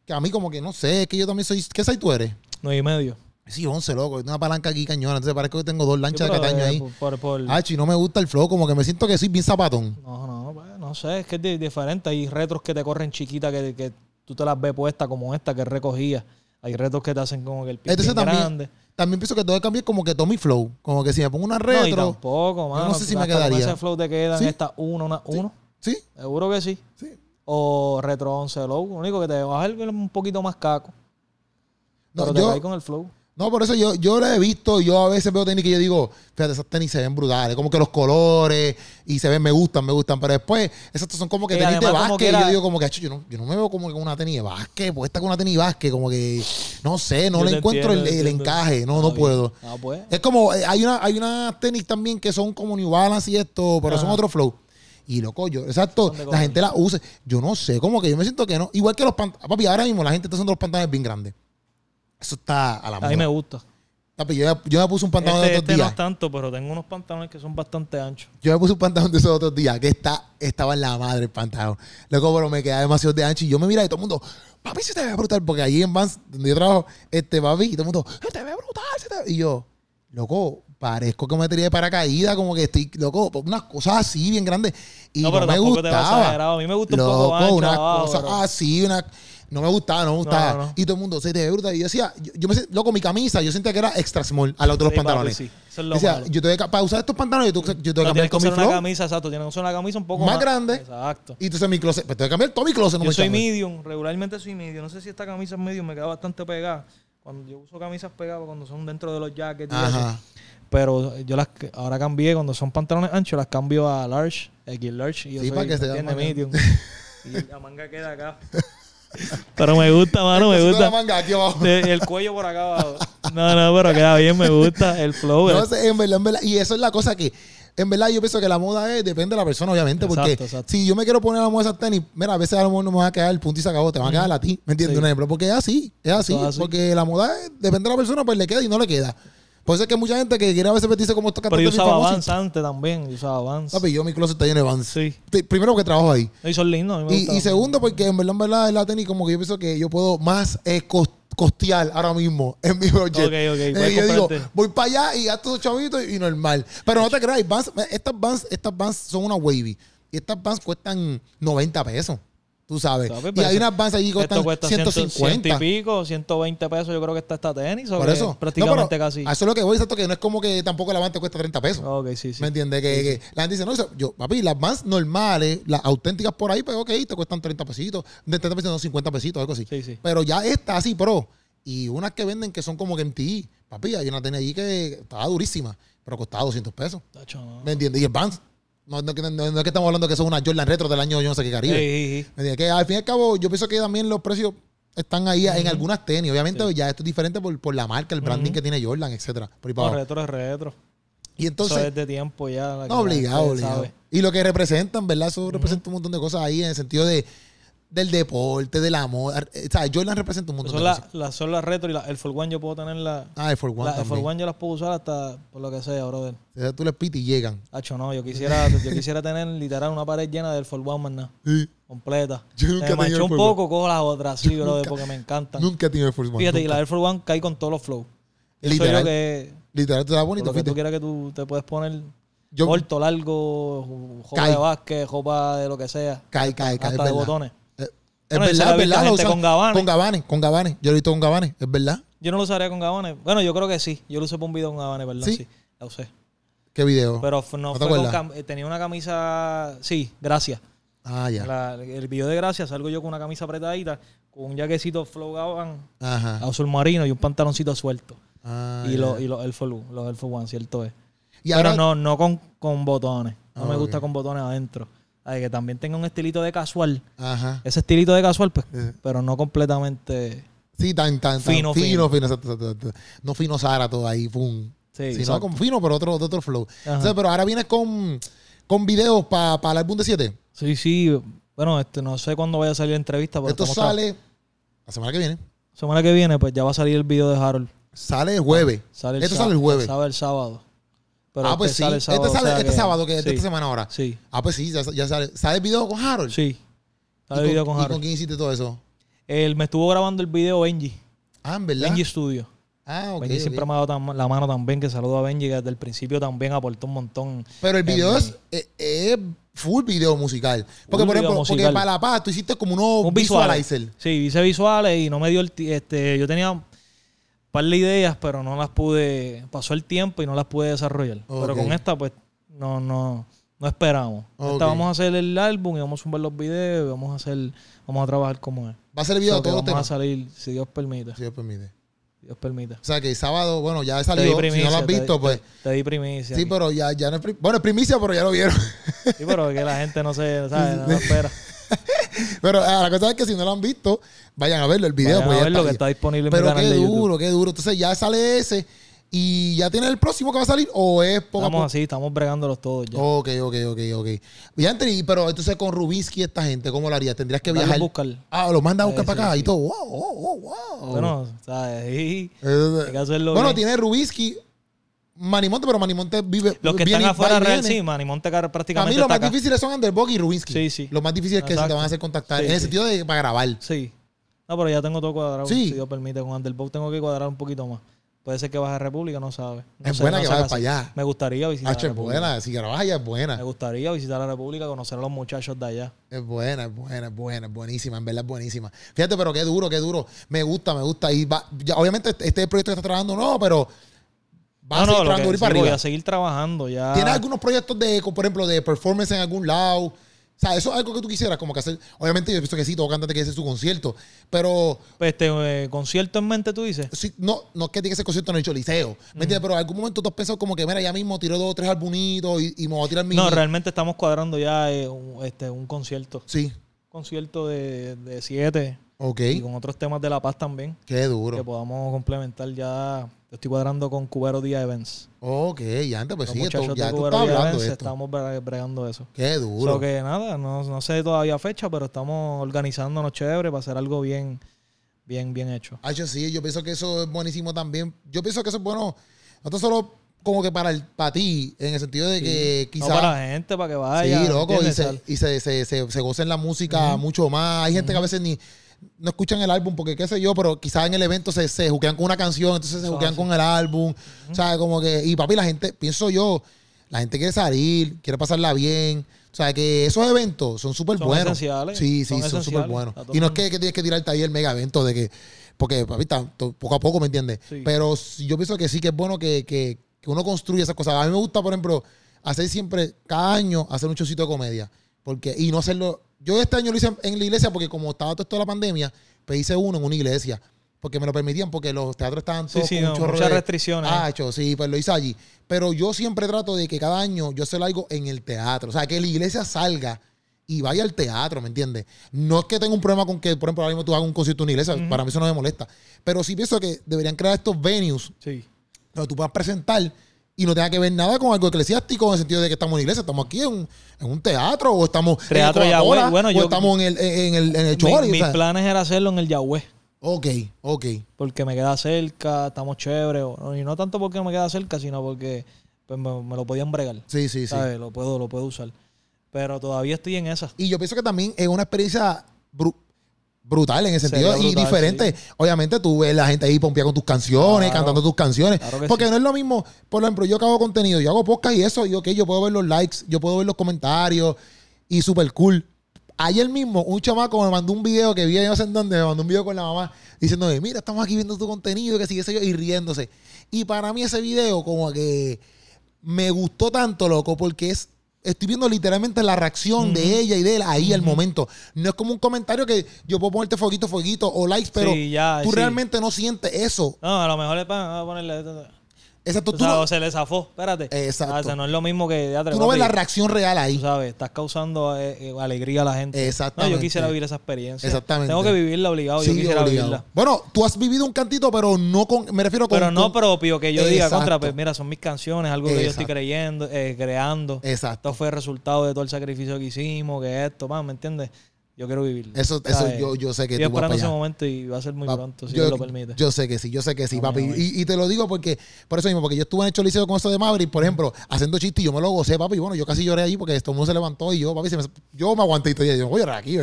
que a mí como que no sé, es que yo también soy... ¿Qué size tú eres? Nueve y medio. Sí, 11, loco. Una palanca aquí cañona. Entonces parece que tengo dos lanchas Sí, de cataño eh, ahí. por- por- por- Ah, y no me gusta el flow. Como que me siento que soy bien zapatón. No, no, pues, no sé, es que es di- diferente. Hay retros que te corren chiquitas que, que tú te las ves puestas como esta que recogía. Hay retos que te hacen como que el pie Entonces bien también- grande. También pienso que tengo que cambiar como que Tommy Flow. Como que si me pongo una No, y retro... tampoco, mano. no sé si me quedaría. ese flow te quedan Sí. estas uno, una, uno. sí, Seguro que sí. sí. O retro 11 low. Lo único que te va a ver un poquito más caco. No, Pero te yo- cae con el flow. No, por eso yo, yo lo he visto, yo a veces veo tenis que yo digo, fíjate, esas tenis se ven brutales, como que los colores y se ven, me gustan, me gustan, pero después, esas son como que Y tenis de básquet, y yo digo como que, "Acho, yo no, yo no me veo como con una tenis de básquet, puesta con una tenis de básquet, como que, no sé, no Yo le encuentro entiendo, el, el encaje, no, no puedo. Ah, pues. Es como, eh, hay una, hay unas tenis también que son como New Balance y esto, pero son otro flow. Y loco, yo, exacto, la gente la usa. Yo no sé, como que yo me siento que no. Igual que los pantalones, papi, ahora mismo la gente está usando los pantalones bien grandes. Eso está a la A moda. mí me gusta. Yo, yo me puse un pantalón Este, de este otros no días. es tanto, pero tengo unos pantalones que son bastante anchos. Yo me puse un pantalón de esos otros días que está, estaba en la madre el pantalón. Luego, pero me quedaba demasiado de ancho y yo me miraba y todo el mundo, papi, se te ve brutal. Porque allí en Vans, donde yo trabajo, este papi, y todo el mundo, se te ve brutal. se te ve-". Y yo, loco, parezco que me tiré de paracaídas, como que estoy, loco, unas cosas así bien grandes. Y no, no, pero me tampoco te vas gustaba. exagerado. A mí me gusta un Loco, poco ancho una abajo, cosa pero- así, una. No me gustaba, no me gustaba. No, no, no. Y todo el mundo se te ve brutal. Y yo decía, yo, yo me loco, mi camisa, yo sentía que era extra small al de los Sí, papi, pantalones. sí. Eso es lo Decía, malo. yo tengo que, para usar estos pantalones, yo tengo, que- yo tengo que cambiar con mi usar una flow. camisa, exacto. Tienes que usar una camisa un poco Más más, grande. Exacto. Y entonces mi closet, pues tengo que cambiar todo mi closet. No Yo me soy medium, regularmente soy medium. No sé si esta camisa es medium, me queda bastante pegada. Cuando yo uso camisas pegadas cuando son dentro de los jackets. Ajá. Pero yo las ahora cambié, cuando son pantalones anchos, las cambio a large, X large. Y yo Sí, soy, para que se medium. y la manga queda acá. Pero me gusta, mano, me gusta. manga aquí abajo. De- el cuello por acá abajo. No, no, pero queda bien, me gusta el flow. No sé, en verdad, en verdad. Y eso es la cosa que, en verdad, yo pienso que la moda es, depende de la persona, obviamente. Porque Exacto, si yo me quiero poner a la moda esas tenis, mira, a veces a lo mejor no me va a quedar el punto y se acabó, te van a quedar a ti. ¿Me entiendes? Sí. Un ejemplo. Porque es así, es así. Es así. Porque la moda es- depende de la persona, pues le queda y no le queda. Eso es que hay mucha gente que quiere a veces vestirse como estos pero yo usaba. Vans antes también. Yo usaba Vans. Papi, yo mi closet está lleno de Vans. Sí. Te- Primero porque trabajo ahí. Y son lindos. a mí me Y, segundo, porque en verdad, en verdad, la tenis, como que yo pienso que yo puedo más eh, cos- costear ahora mismo en mi budget. Ok, ok, Eh, puedes yo digo, comprarte. voy para allá y gasto esos chavitos y normal. Pero no te creas, Vans- estas Vans, estas Vans son una wavy. Y estas Vans cuestan 90 pesos. Tú sabes. Y hay eso- unas Vans allí que cuestan cuesta 100, 150. y pico, 120 pesos. Yo creo que está esta tenis. Por eso. No, Prácticamente pero casi. A eso es lo que voy, exacto, que no es como que tampoco la Vans te cuesta 30 pesos. Ok, sí, sí. ¿Me entiendes? Que, que la gente dice, no, yo, papi, las Vans normales, las auténticas por ahí, pues ok, te cuestan 30 pesitos, de 30 pesitos, no 50 pesitos, algo así. Sí, sí. Pero ya esta así pro. Y unas que venden que son como que MTI. Papi, hay una tenía allí que estaba durísima, pero costaba 200 pesos. Tacho, no. ¿Me entiendes? Y el Vans. No, no, no- no es que estamos hablando que son una Jordan Retro del año yo no sé qué Caribe. Sí, sí, sí. Que al fin y al cabo, yo pienso que también los precios están ahí en algunas tenis. Obviamente, ya esto es diferente por, por la marca, el branding que tiene Jordan, etcétera. Por No, retro es retro. Y entonces. Eso es de tiempo ya. No, obligado, obligado. sabe. Y lo que representan, ¿verdad? Eso representa un montón de cosas ahí en el sentido de del deporte, del amor. O sea, Jordan representa un montón Son de las la, son las retro y la Air Force One yo puedo tener la... Ah, el For One La también. Force One yo las puedo usar hasta por lo que sea, brother. O sea, Tú les pites y llegan. Hacho, no, yo quisiera, yo quisiera tener literal una pared llena de Air Force One, nada. Sí. Completa. Yo nunca me Air un One. poco, cojo las otras, sí, brother, Nunca- porque me encantan. Nunca he tenido el Force One. Fíjate, y la Air Force One cae con todos los flows. Literal. lo que... Literal, te da bonito. lo que tú fíjate. quieras que tú te puedes poner Yo, corto, largo, Cae. de básquet, ropa de lo que sea. cae, cae, cae. hasta de botones. Es Bueno, verdad, es verdad. lo usan con gabanes. Con gabanes, con gabanes. Yo lo he visto con gabanes, es verdad. Yo no lo usaría con gabanes. Bueno, yo creo que sí. Yo lo usé para un video con gabanes, perdón, ¿Sí? sí. La usé. ¿Qué video? Pero no, ¿No te fue con cam- eh, tenía una camisa, sí, gracias. ah, ya. La- el video de gracias salgo yo con una camisa apretadita, con un jaquecito flow gaban, Ajá. azul marino y un pantaloncito suelto. Ah, y ya. los y los One, los Force One, cierto es. Y ahora, Pero no, no con, con botones. No Ah, me gusta ok. con botones adentro. Ay, que también tenga un estilito de casual. Ajá. Ese estilito de casual, pues, Eh. pero no completamente. Sí, tan, tan, tan Fino, fino, fino. No fino Sara todo ahí, pum. Sí, Sí, no exacto. como fino, pero otro, otro flow. Ajá. O sea, pero ahora vienes con, con videos para el álbum de 7. Sí, sí. Bueno, este, no sé cuándo vaya a salir la entrevista. Pero Esto sale la semana que viene. Semana que viene, pues ya va a salir el video de Harold. Sale el jueves. Sale el Esto sale el jueves. Sale el sábado. Pero ah, pues este sí. sale el sábado, este sale o sea este que- sábado, que es de esta semana ahora. Sí, Ah, pues sí, ya, ya sale. ¿Sale el video con Harold? sí. Sale ¿Y el video con, con ¿Y Harold. con quién hiciste todo eso? Él me estuvo grabando el video Benji. Ah, en verdad. Benji Studio. Ah, ok. Benji siempre me ha dado la mano también, que saludo a Benji, que desde el principio también aportó un montón. Pero el video es, es, es full video musical. Porque, Full por ejemplo, porque para la paz tú hiciste como unos Un visual. visualizer. Sí, hice visuales y no me dio el este Yo tenía par de ideas, pero no las pude. Pasó el tiempo y no las pude desarrollar. Pero con esta, pues, no, no, no esperamos. Esta vamos a hacer el álbum y vamos a sumar los videos y vamos a hacer, vamos a trabajar como es. Va a ser el video los vamos a temas. salir, si Dios permite. Si Dios permite. Si Dios permite. O sea que el sábado, bueno, ya Te di salió. Si primicia. no lo has te visto, te- pues. Te, di primicia. Sí, aquí. pero ya, ya no es prim- Bueno, es primicia, pero ya lo vieron. Sí, pero que la gente no se, ¿sabes? No lo espera. pero ah, la cosa es que si no lo han visto, vayan a verlo, el video. Vayan pues a ya ver lo está que está disponible en mi Pero canal qué de YouTube. duro, qué duro. Entonces ya sale ese. ¿Y ya tienes el próximo que va a salir o es poco a Estamos poco? así, estamos bregándolos todos ya. Ok, ok, ok, ok. Y Anthony, pero entonces con Rubinsky esta gente, ¿cómo lo harías? ¿Tendrías que viajar? a buscar. Ah, lo manda a buscar Sí, para sí, acá y sí. todo. Wow, wow, wow, wow. Bueno, ¿sabes? Y Eh, hay que hacerlo bueno, bien. tiene Rubinsky, Manimonte, pero Manimonte vive. Los que viene están afuera real, sí, Manimonte prácticamente mí los está más acá. difíciles son Underdog y Rubinsky. Sí, sí. Los más difíciles que se te van a hacer contactar. Sí, en el sí. sentido de para grabar. Sí. No, pero ya tengo todo cuadrado, Sí. si Dios permite. Con Underbox tengo que cuadrar un poquito más. Puede ser que baje a República, no sabe. No Es sé, buena no que vayas para allá. Me gustaría visitar Hacho, la es República. buena. Si grabas allá es buena. Me gustaría visitar la República, conocer a los muchachos de allá. Es buena, es buena, es buena, es buenísima, en verdad es buenísima. Fíjate, pero qué duro, qué duro. Me gusta, me gusta. Y va, ya, obviamente este es el proyecto que estás trabajando, no, pero vas a seguir no, no, lo trabajando que sí, para voy a seguir trabajando ya. ¿Tienes algunos proyectos de, por ejemplo, de performance en algún lado? O sea, eso es algo que tú quisieras, como que hacer. Obviamente, yo pienso que sí, todo cantante quiere hacer su concierto. Pero Pues, Este eh, concierto en mente, tú dices. sí, no, no es que tiene que ser concierto en el Choliseo. ¿Me entiendes? Pero en algún momento tú has pensado como que, mira, ya mismo tiro dos o tres albunitos y, y me voy a tirar mi. No, realmente estamos cuadrando ya eh, un, este, un concierto. Sí. concierto de, de siete Ok. y con otros temas de La Paz también. Qué Que duro. podamos complementar ya. Estoy cuadrando con Cubero Día Events. Ok, ya antes, pues Los sí, esto- ya tú Cubero estás Día hablando Events de esto. estamos bre- bregando eso. Qué duro. So que nada, no, no sé todavía fecha, pero estamos organizándonos chévere para hacer algo bien, bien, bien hecho. Hacho, sí, yo pienso que eso es buenísimo también. Yo pienso que eso es bueno, no tan solo como que para, el, para ti, en el sentido de que No quizás... para la gente, para que vaya. sí, loco, y, se, y se, se, se, se gocen la música mucho más. Hay gente que a veces ni no escuchan el álbum porque qué sé yo, pero quizás en el evento se, se juquean con una canción, entonces se juquean con el álbum. O sea, como que... Y papi, la gente, pienso yo, la gente quiere salir, quiere pasarla bien. O sea, que esos eventos son súper buenos. esenciales, Sí, sí, son súper buenos. Y no es que, que tienes que tirarte ahí el mega evento de que... Porque, papi, está poco a poco, ¿me entiendes? Sí. Pero yo pienso que sí que es bueno que, que, que uno construya esas cosas. A mí me gusta, por ejemplo, hacer siempre, cada año, hacer un chocito de comedia. Porque, y no hacerlo. Yo este año lo hice en, la iglesia porque, como estaba todo esto de la pandemia, pues hice uno en una iglesia. Porque me lo permitían, porque los teatros estaban Sí, todos sí, con no, chorro muchas de- restricciones. Ah, hecho, sí, pues lo hice allí. Pero yo siempre trato de que cada año yo hacer algo en el teatro. O sea, que la iglesia salga y vaya al teatro, ¿me entiendes? No es que tenga un problema con que, por ejemplo, ahora mismo tú hagas un concierto en una iglesia. Para mí eso no me molesta. Pero sí pienso que deberían crear estos venues Sí. donde tú puedas presentar y no tenga que ver nada con algo eclesiástico en el sentido de que estamos en iglesia, estamos aquí en, en un teatro o estamos Teatro en Yahweh, bueno, o yo- estamos en el, en el, en el Mi- Chori, o mis planes era hacerlo en el Yahweh. Ok, ok. porque me queda cerca, estamos chéveres. Y no tanto porque me queda cerca, sino porque pues, me, me lo podían bregar. Sí, sí, sí. Lo puedo, lo puedo usar. Pero todavía estoy en esa. Y yo pienso que también es una experiencia brutal en ese Sería sentido y diferente. Obviamente tú ves la gente ahí pompeada con tus canciones, Claro. cantando tus canciones. Claro porque sí. no es lo mismo, por ejemplo, yo que hago contenido, yo hago podcast y eso, y ok, yo puedo ver los likes, yo puedo ver los comentarios y súper cool. Ayer mismo un chamaco me mandó un video que vi yo no sé en dónde, me mandó un video con la mamá diciéndome, mira, estamos aquí viendo tu contenido, que sigue yo, y riéndose. Y para mí ese video como que me gustó tanto, loco, porque es estoy viendo literalmente la reacción de ella y de él ahí al momento. No es como un comentario que yo puedo ponerte fueguito, fueguito o likes, pero Sí, ya, tú sí. realmente no sientes eso. No, a lo mejor le van a ponerle. Exacto, Tú tú, sabes, no, se le zafó. Espérate. Exacto. Ah, o sea, no es lo mismo que. tú no ves la reacción real Tú ahí. sabes, estás causando eh, eh, alegría a la gente. Exactamente. No, yo quisiera vivir esa experiencia. Exactamente. Tengo que vivirla obligado. yo Sí, quisiera obligado. vivirla. Bueno, tú has vivido un cantito, pero no con, me refiero con... Pero no propio, que yo diga Exacto. contra, pues mira, son mis canciones, algo que yo estoy Exacto. creyendo, eh, creando. Exacto. Esto fue el resultado de todo el sacrificio que hicimos, que esto, man, ¿me entiendes? Yo quiero vivir. Eso, eso yo, yo sé que Estoy tú vas para ese momento y va a ser muy pronto, si yo, Dios lo permite. yo sé que sí, yo sé que sí, papi. amén. Y, y te lo digo porque, por eso mismo, porque yo estuve en el Choliseo con esto de Maverick, por ejemplo, haciendo chistes y yo me lo gocé, papi. Bueno, yo casi lloré allí porque todo el mundo se levantó y yo, papi, se me- yo me aguanté y todo, y yo voy a llorar aquí.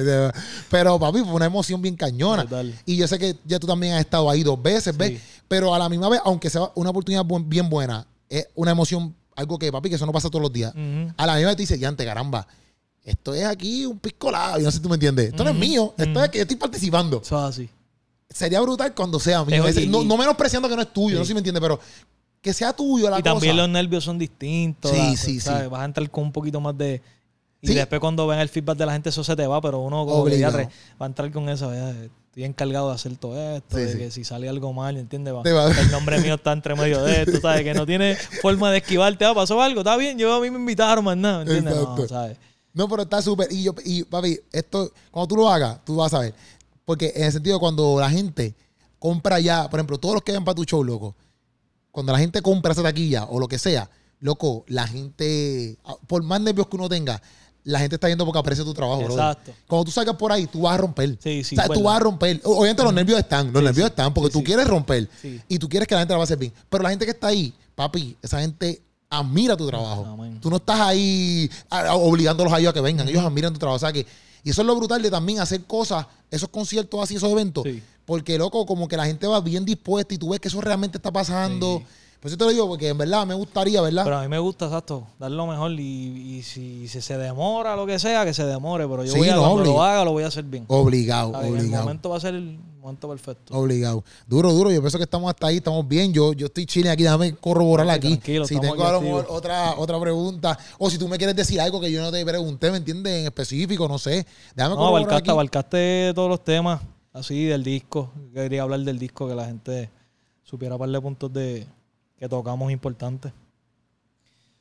Pero, papi, fue una emoción bien cañona. Y yo sé que ya tú también has estado ahí dos veces, ¿ves? Sí. Pero a la misma vez, aunque sea una oportunidad buen- bien buena, es una emoción, algo que, papi, que eso no pasa todos los días. Ujú. A la misma vez te dice, ya, ante caramba. Esto es aquí un piscolado, yo no sé si tú me entiendes. Esto no es mío, esto es que yo estoy participando Eso es así. sería brutal cuando sea mío. Y- no, no menospreciando que no es tuyo, Sí. no sé si me entiende, pero que sea tuyo la y cosa. también los nervios son distintos. Sí, la- sí, ¿sabes? sí. Vas a entrar con un poquito más de... Y Sí. después cuando ven el feedback de la gente, eso se te va, pero uno como que ya re- va a entrar con eso. ya, estoy encargado de hacer todo esto, Sí, de sí. que si sale algo mal, ¿entiendes? Va- Te va- El nombre mío está entre medio de esto, ¿sabes? Que no tiene forma de esquivarte. Ah, pasó algo, está bien, yo a mí me invitaron más nada, ¿entiendes? No, ¿sabes? No, pero está súper. Y yo, y papi, esto, cuando tú lo hagas, tú vas a ver. Porque en el sentido, cuando la gente compra ya, por ejemplo, todos los que ven para tu show, loco, cuando la gente compra esa taquilla o lo que sea, loco, la gente, ah, por más nervios que uno tenga, la gente está yendo porque aprecia tu trabajo, brother. Exacto. Cuando tú salgas por ahí, tú vas a romper. Sí, sí, O sea, tú vas a romper. Obviamente los nervios están, los Sí, nervios sí. están porque Sí, tú quieres romper Sí. y tú quieres que la gente la va a hacer bien. Pero la gente que está ahí, papi, esa gente admira tu trabajo. Amén. Tú no estás ahí obligándolos a ellos a que vengan. Ellos admiran tu trabajo. O sea que, y eso es lo brutal de también hacer cosas, esos conciertos así, esos eventos. Sí. Porque, loco, como que la gente va bien dispuesta y tú ves que eso realmente está pasando. Sí. Por eso te lo digo, porque en verdad me gustaría, ¿verdad? Pero a mí me gusta, exacto, dar lo mejor y, y si, si se demora lo que sea, que se demore, pero yo Sí, voy a, no, cuando obligado. lo haga, lo voy a hacer bien. obligado, ¿Sabes? En el obligado. momento va a ser el momento perfecto. Obligado. Duro, duro. Yo pienso que estamos hasta ahí, estamos bien. Yo, yo estoy chile aquí, déjame corroborar aquí. tranquilo, si estamos tengo a lo mejor activos. otra, otra pregunta, o si tú me quieres decir algo que yo no te pregunté, ¿me entiendes? En específico, no sé. Déjame No, corroborar abarcaste, abarcaste todos los temas así del disco. Quería hablar del disco, que la gente supiera par de puntos de que tocamos importantes.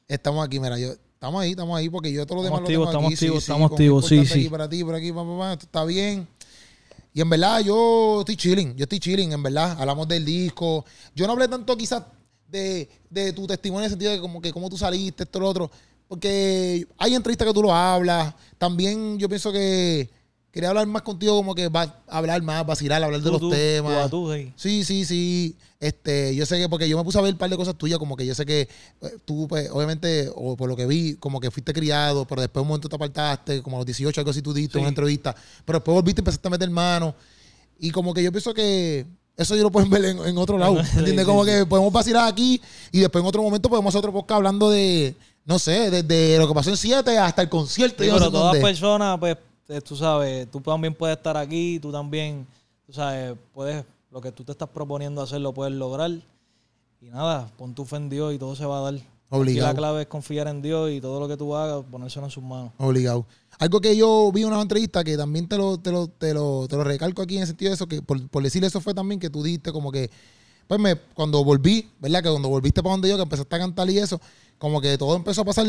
Estamos aquí, mira, yo, estamos ahí, estamos ahí, porque yo todo lo demás Estamos lo tengo activos, estamos aquí. activos, sí, estamos activos, sí, sí. aquí para ti, por aquí, pa, pa, pa, esto está bien. Y en verdad, yo estoy chilling, yo estoy chilling, en verdad. Hablamos del disco. Yo no hablé tanto quizás de, de tu testimonio en el sentido de como que cómo tú saliste, esto, lo otro. Porque hay entrevistas que tú lo hablas. También yo pienso que quería hablar más contigo, como que va a hablar más, vacilar, hablar de los tú, temas. tú sí. Sí, sí. Este, yo sé que porque yo me puse a ver un par de cosas tuyas, como que yo sé que eh, tú, pues, obviamente, o por lo que vi, como que fuiste criado, pero después un momento te apartaste, como a los 18, algo así tú diste, Sí. una entrevista, pero después volviste y empezaste a meter mano. Y como que yo pienso que eso yo lo pueden ver en, en otro lado. ¿me Sí, ¿Entiendes? como que podemos vacilar aquí y después en otro momento podemos hacer otro podcast hablando de, no sé, desde lo que pasó en 7 hasta el concierto. Sí, yo no sé pero todas personas, pues, tú sabes, tú también puedes estar aquí, tú también, tú sabes, puedes, lo que tú te estás proponiendo hacer lo puedes lograr. Y nada, pon tu fe en Dios y todo se va a dar. Aquí Obligado. la clave es confiar en Dios y todo lo que tú hagas, ponérselo en sus manos. Obligado. Algo que yo vi en una entrevista que también te lo, te lo, te lo, te lo recalco aquí en el sentido de eso, que por, por decirle eso fue también que tú dijiste como que, pues me, cuando volví, ¿verdad? Que cuando volviste para donde yo, que empezaste a cantar y eso, como que todo empezó a pasar,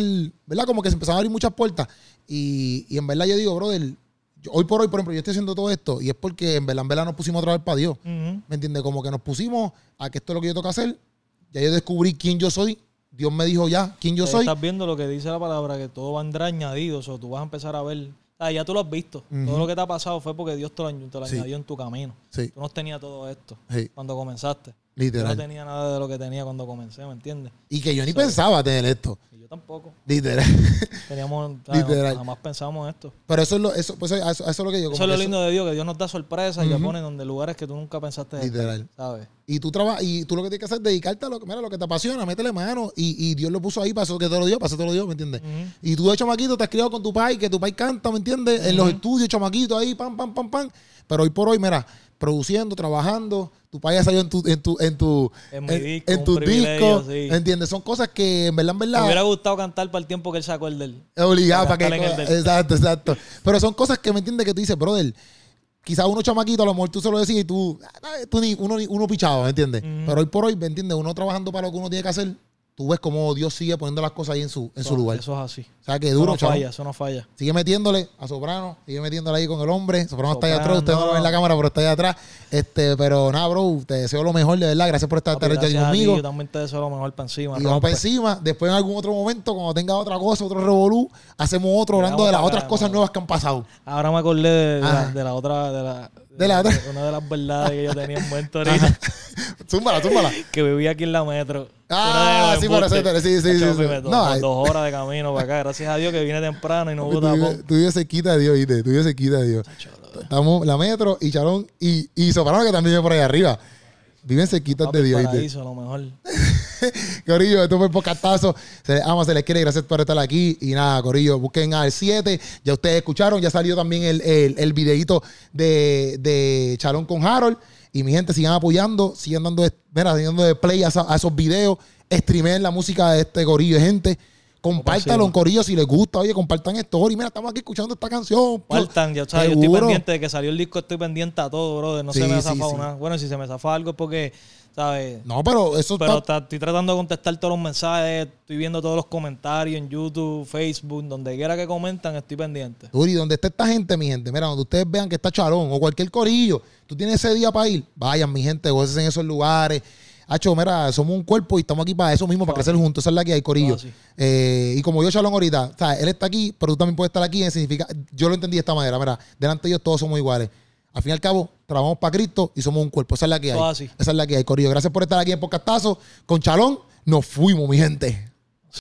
¿verdad? Como que se empezaron a abrir muchas puertas. Y, y en verdad yo digo, brother, yo- hoy por hoy, por ejemplo, yo estoy haciendo todo esto y es porque en verdad, en verdad nos pusimos otra vez para Dios. ¿Me entiendes? Como que nos pusimos a que esto es lo que yo tengo que hacer. Ya yo descubrí quién yo soy. Dios me dijo ya quién yo soy. Estás viendo lo que dice la palabra, que todo vendrá añadido, o sea, tú vas a empezar a ver. Ah, ya tú lo has visto. Todo lo que te ha pasado fue porque Dios te lo, te lo Sí. añadió en tu camino. Sí, Tú no tenías todo esto sí, cuando comenzaste. Yo no literal. tenía nada de lo que tenía cuando comencé, ¿me entiendes? Y que yo ni pensaba tener esto. Y yo tampoco. Literal. Teníamos, ¿sabes? Literal. jamás pensamos esto. Pero eso es lo, eso, pues eso, eso es lo que yo Eso es lo lindo de Dios, que Dios nos da sorpresas y te pone donde lugares que tú nunca pensaste estar, Literal. ¿sabes? Y tú trabajas, y tú lo que tienes que hacer es dedicarte a lo que, mira, lo que te apasiona, métele mano. Y, y Dios lo puso ahí para eso que te lo dio, para eso te lo dio, ¿me entiendes? Y tú de chamaquito te has criado con tu pai, que tu pai canta, ¿me entiendes? En los estudios, chamaquito ahí, pam, pam, pam, pam. Pero hoy por hoy, mira, produciendo, trabajando, tu pai ya salió en tu, en tu, en tu, En mi disco, en privilegio, discos, sí. ¿entiendes? Son cosas que en verdad, en Me verdad, hubiera gustado cantar para el tiempo que él sacó el del. es obligado para para que... en el del- Exacto, exacto. Pero son cosas que, ¿me entiendes? Que tú dices, brother, quizás uno chamaquito, a lo mejor tú se lo decías y tú, ah, tú ni, uno, uno pichado, ¿me entiendes? Pero hoy por hoy, ¿me entiendes? Uno trabajando para lo que uno tiene que hacer, tú ves cómo Dios sigue poniendo las cosas ahí en su, en su lugar. Eso es así. O sea, que Eso duro, no falla, eso no falla. Sigue metiéndole a Soprano, sigue metiéndole ahí con el hombre. Soprano está allá atrás, usted no lo ve en la cámara, pero está allá atrás. Este, pero nada, bro, te deseo lo mejor, de verdad. Gracias por estar aquí conmigo. Yo también te deseo lo mejor para encima. Y vamos para encima. Después en algún otro momento, cuando tenga otra cosa, otro revolú, hacemos otro hablando de las otras cosas nuevas que han pasado. Ahora me acordé de, de la, de la otra, de la, De la otra. una de las verdades que yo tenía en mente ahorita, Zúmbala, zúmbala. que vivía aquí en la metro. Ah, sí, eso, embustes. sí, sí, sí, No, dos horas de camino para acá. Gracias a Dios que vine temprano y no hubo tapón. tú vives cerquita de Dios, ¿viste? Tú vives cerquita de Dios. Estamos la Metro y Charón y, y Soprano, que también vive por ahí arriba. Viven cerquitas de Dios, ¿viste? lo mejor. Corillo, esto fue el podcastazo. Se ama, se les quiere. Gracias por estar aquí. Y nada, Corillo, busquen al 7. Ya ustedes escucharon, ya salió también el, el, el videíto de, de Chalón con Harold. Y mi gente, sigan apoyando, sigan dando, mira, sigan dando de play a esos videos. Streamen la música de este Corillo, gente. Compártalo en Corillo si les gusta. Oye, compartan esto. Y mira, estamos aquí escuchando esta canción. Faltan, ya sabes, yo estoy pendiente de que salió el disco, estoy pendiente a todo, brother. No Sí, se me ha zafado sí. nada. Bueno, si se me zafa algo es porque, ¿sabes? No, pero eso Pero está. estoy tratando de contestar todos los mensajes, estoy viendo todos los comentarios en YouTube, Facebook, donde quiera que comentan, estoy pendiente. Duri, donde está esta gente, mi gente, mira, donde ustedes vean que está Charón o cualquier corillo, tú tienes ese día para ir, vayan, mi gente, gócesen en esos lugares. Hacho, mira, somos un cuerpo y estamos aquí para eso mismo, para crecer juntos. Esa es la que hay, Corillo. Eh, y como yo, Shalom, ahorita, o sea, él está aquí, pero tú también puedes estar aquí. Significa, yo lo entendí de esta manera. Mira, delante de ellos todos somos iguales. Al fin y al cabo, trabajamos para Cristo y somos un cuerpo. Esa es la que hay. Esa es la que hay, Corillo. Gracias por estar aquí en Podcastazo. Con Chalón, nos fuimos, mi gente.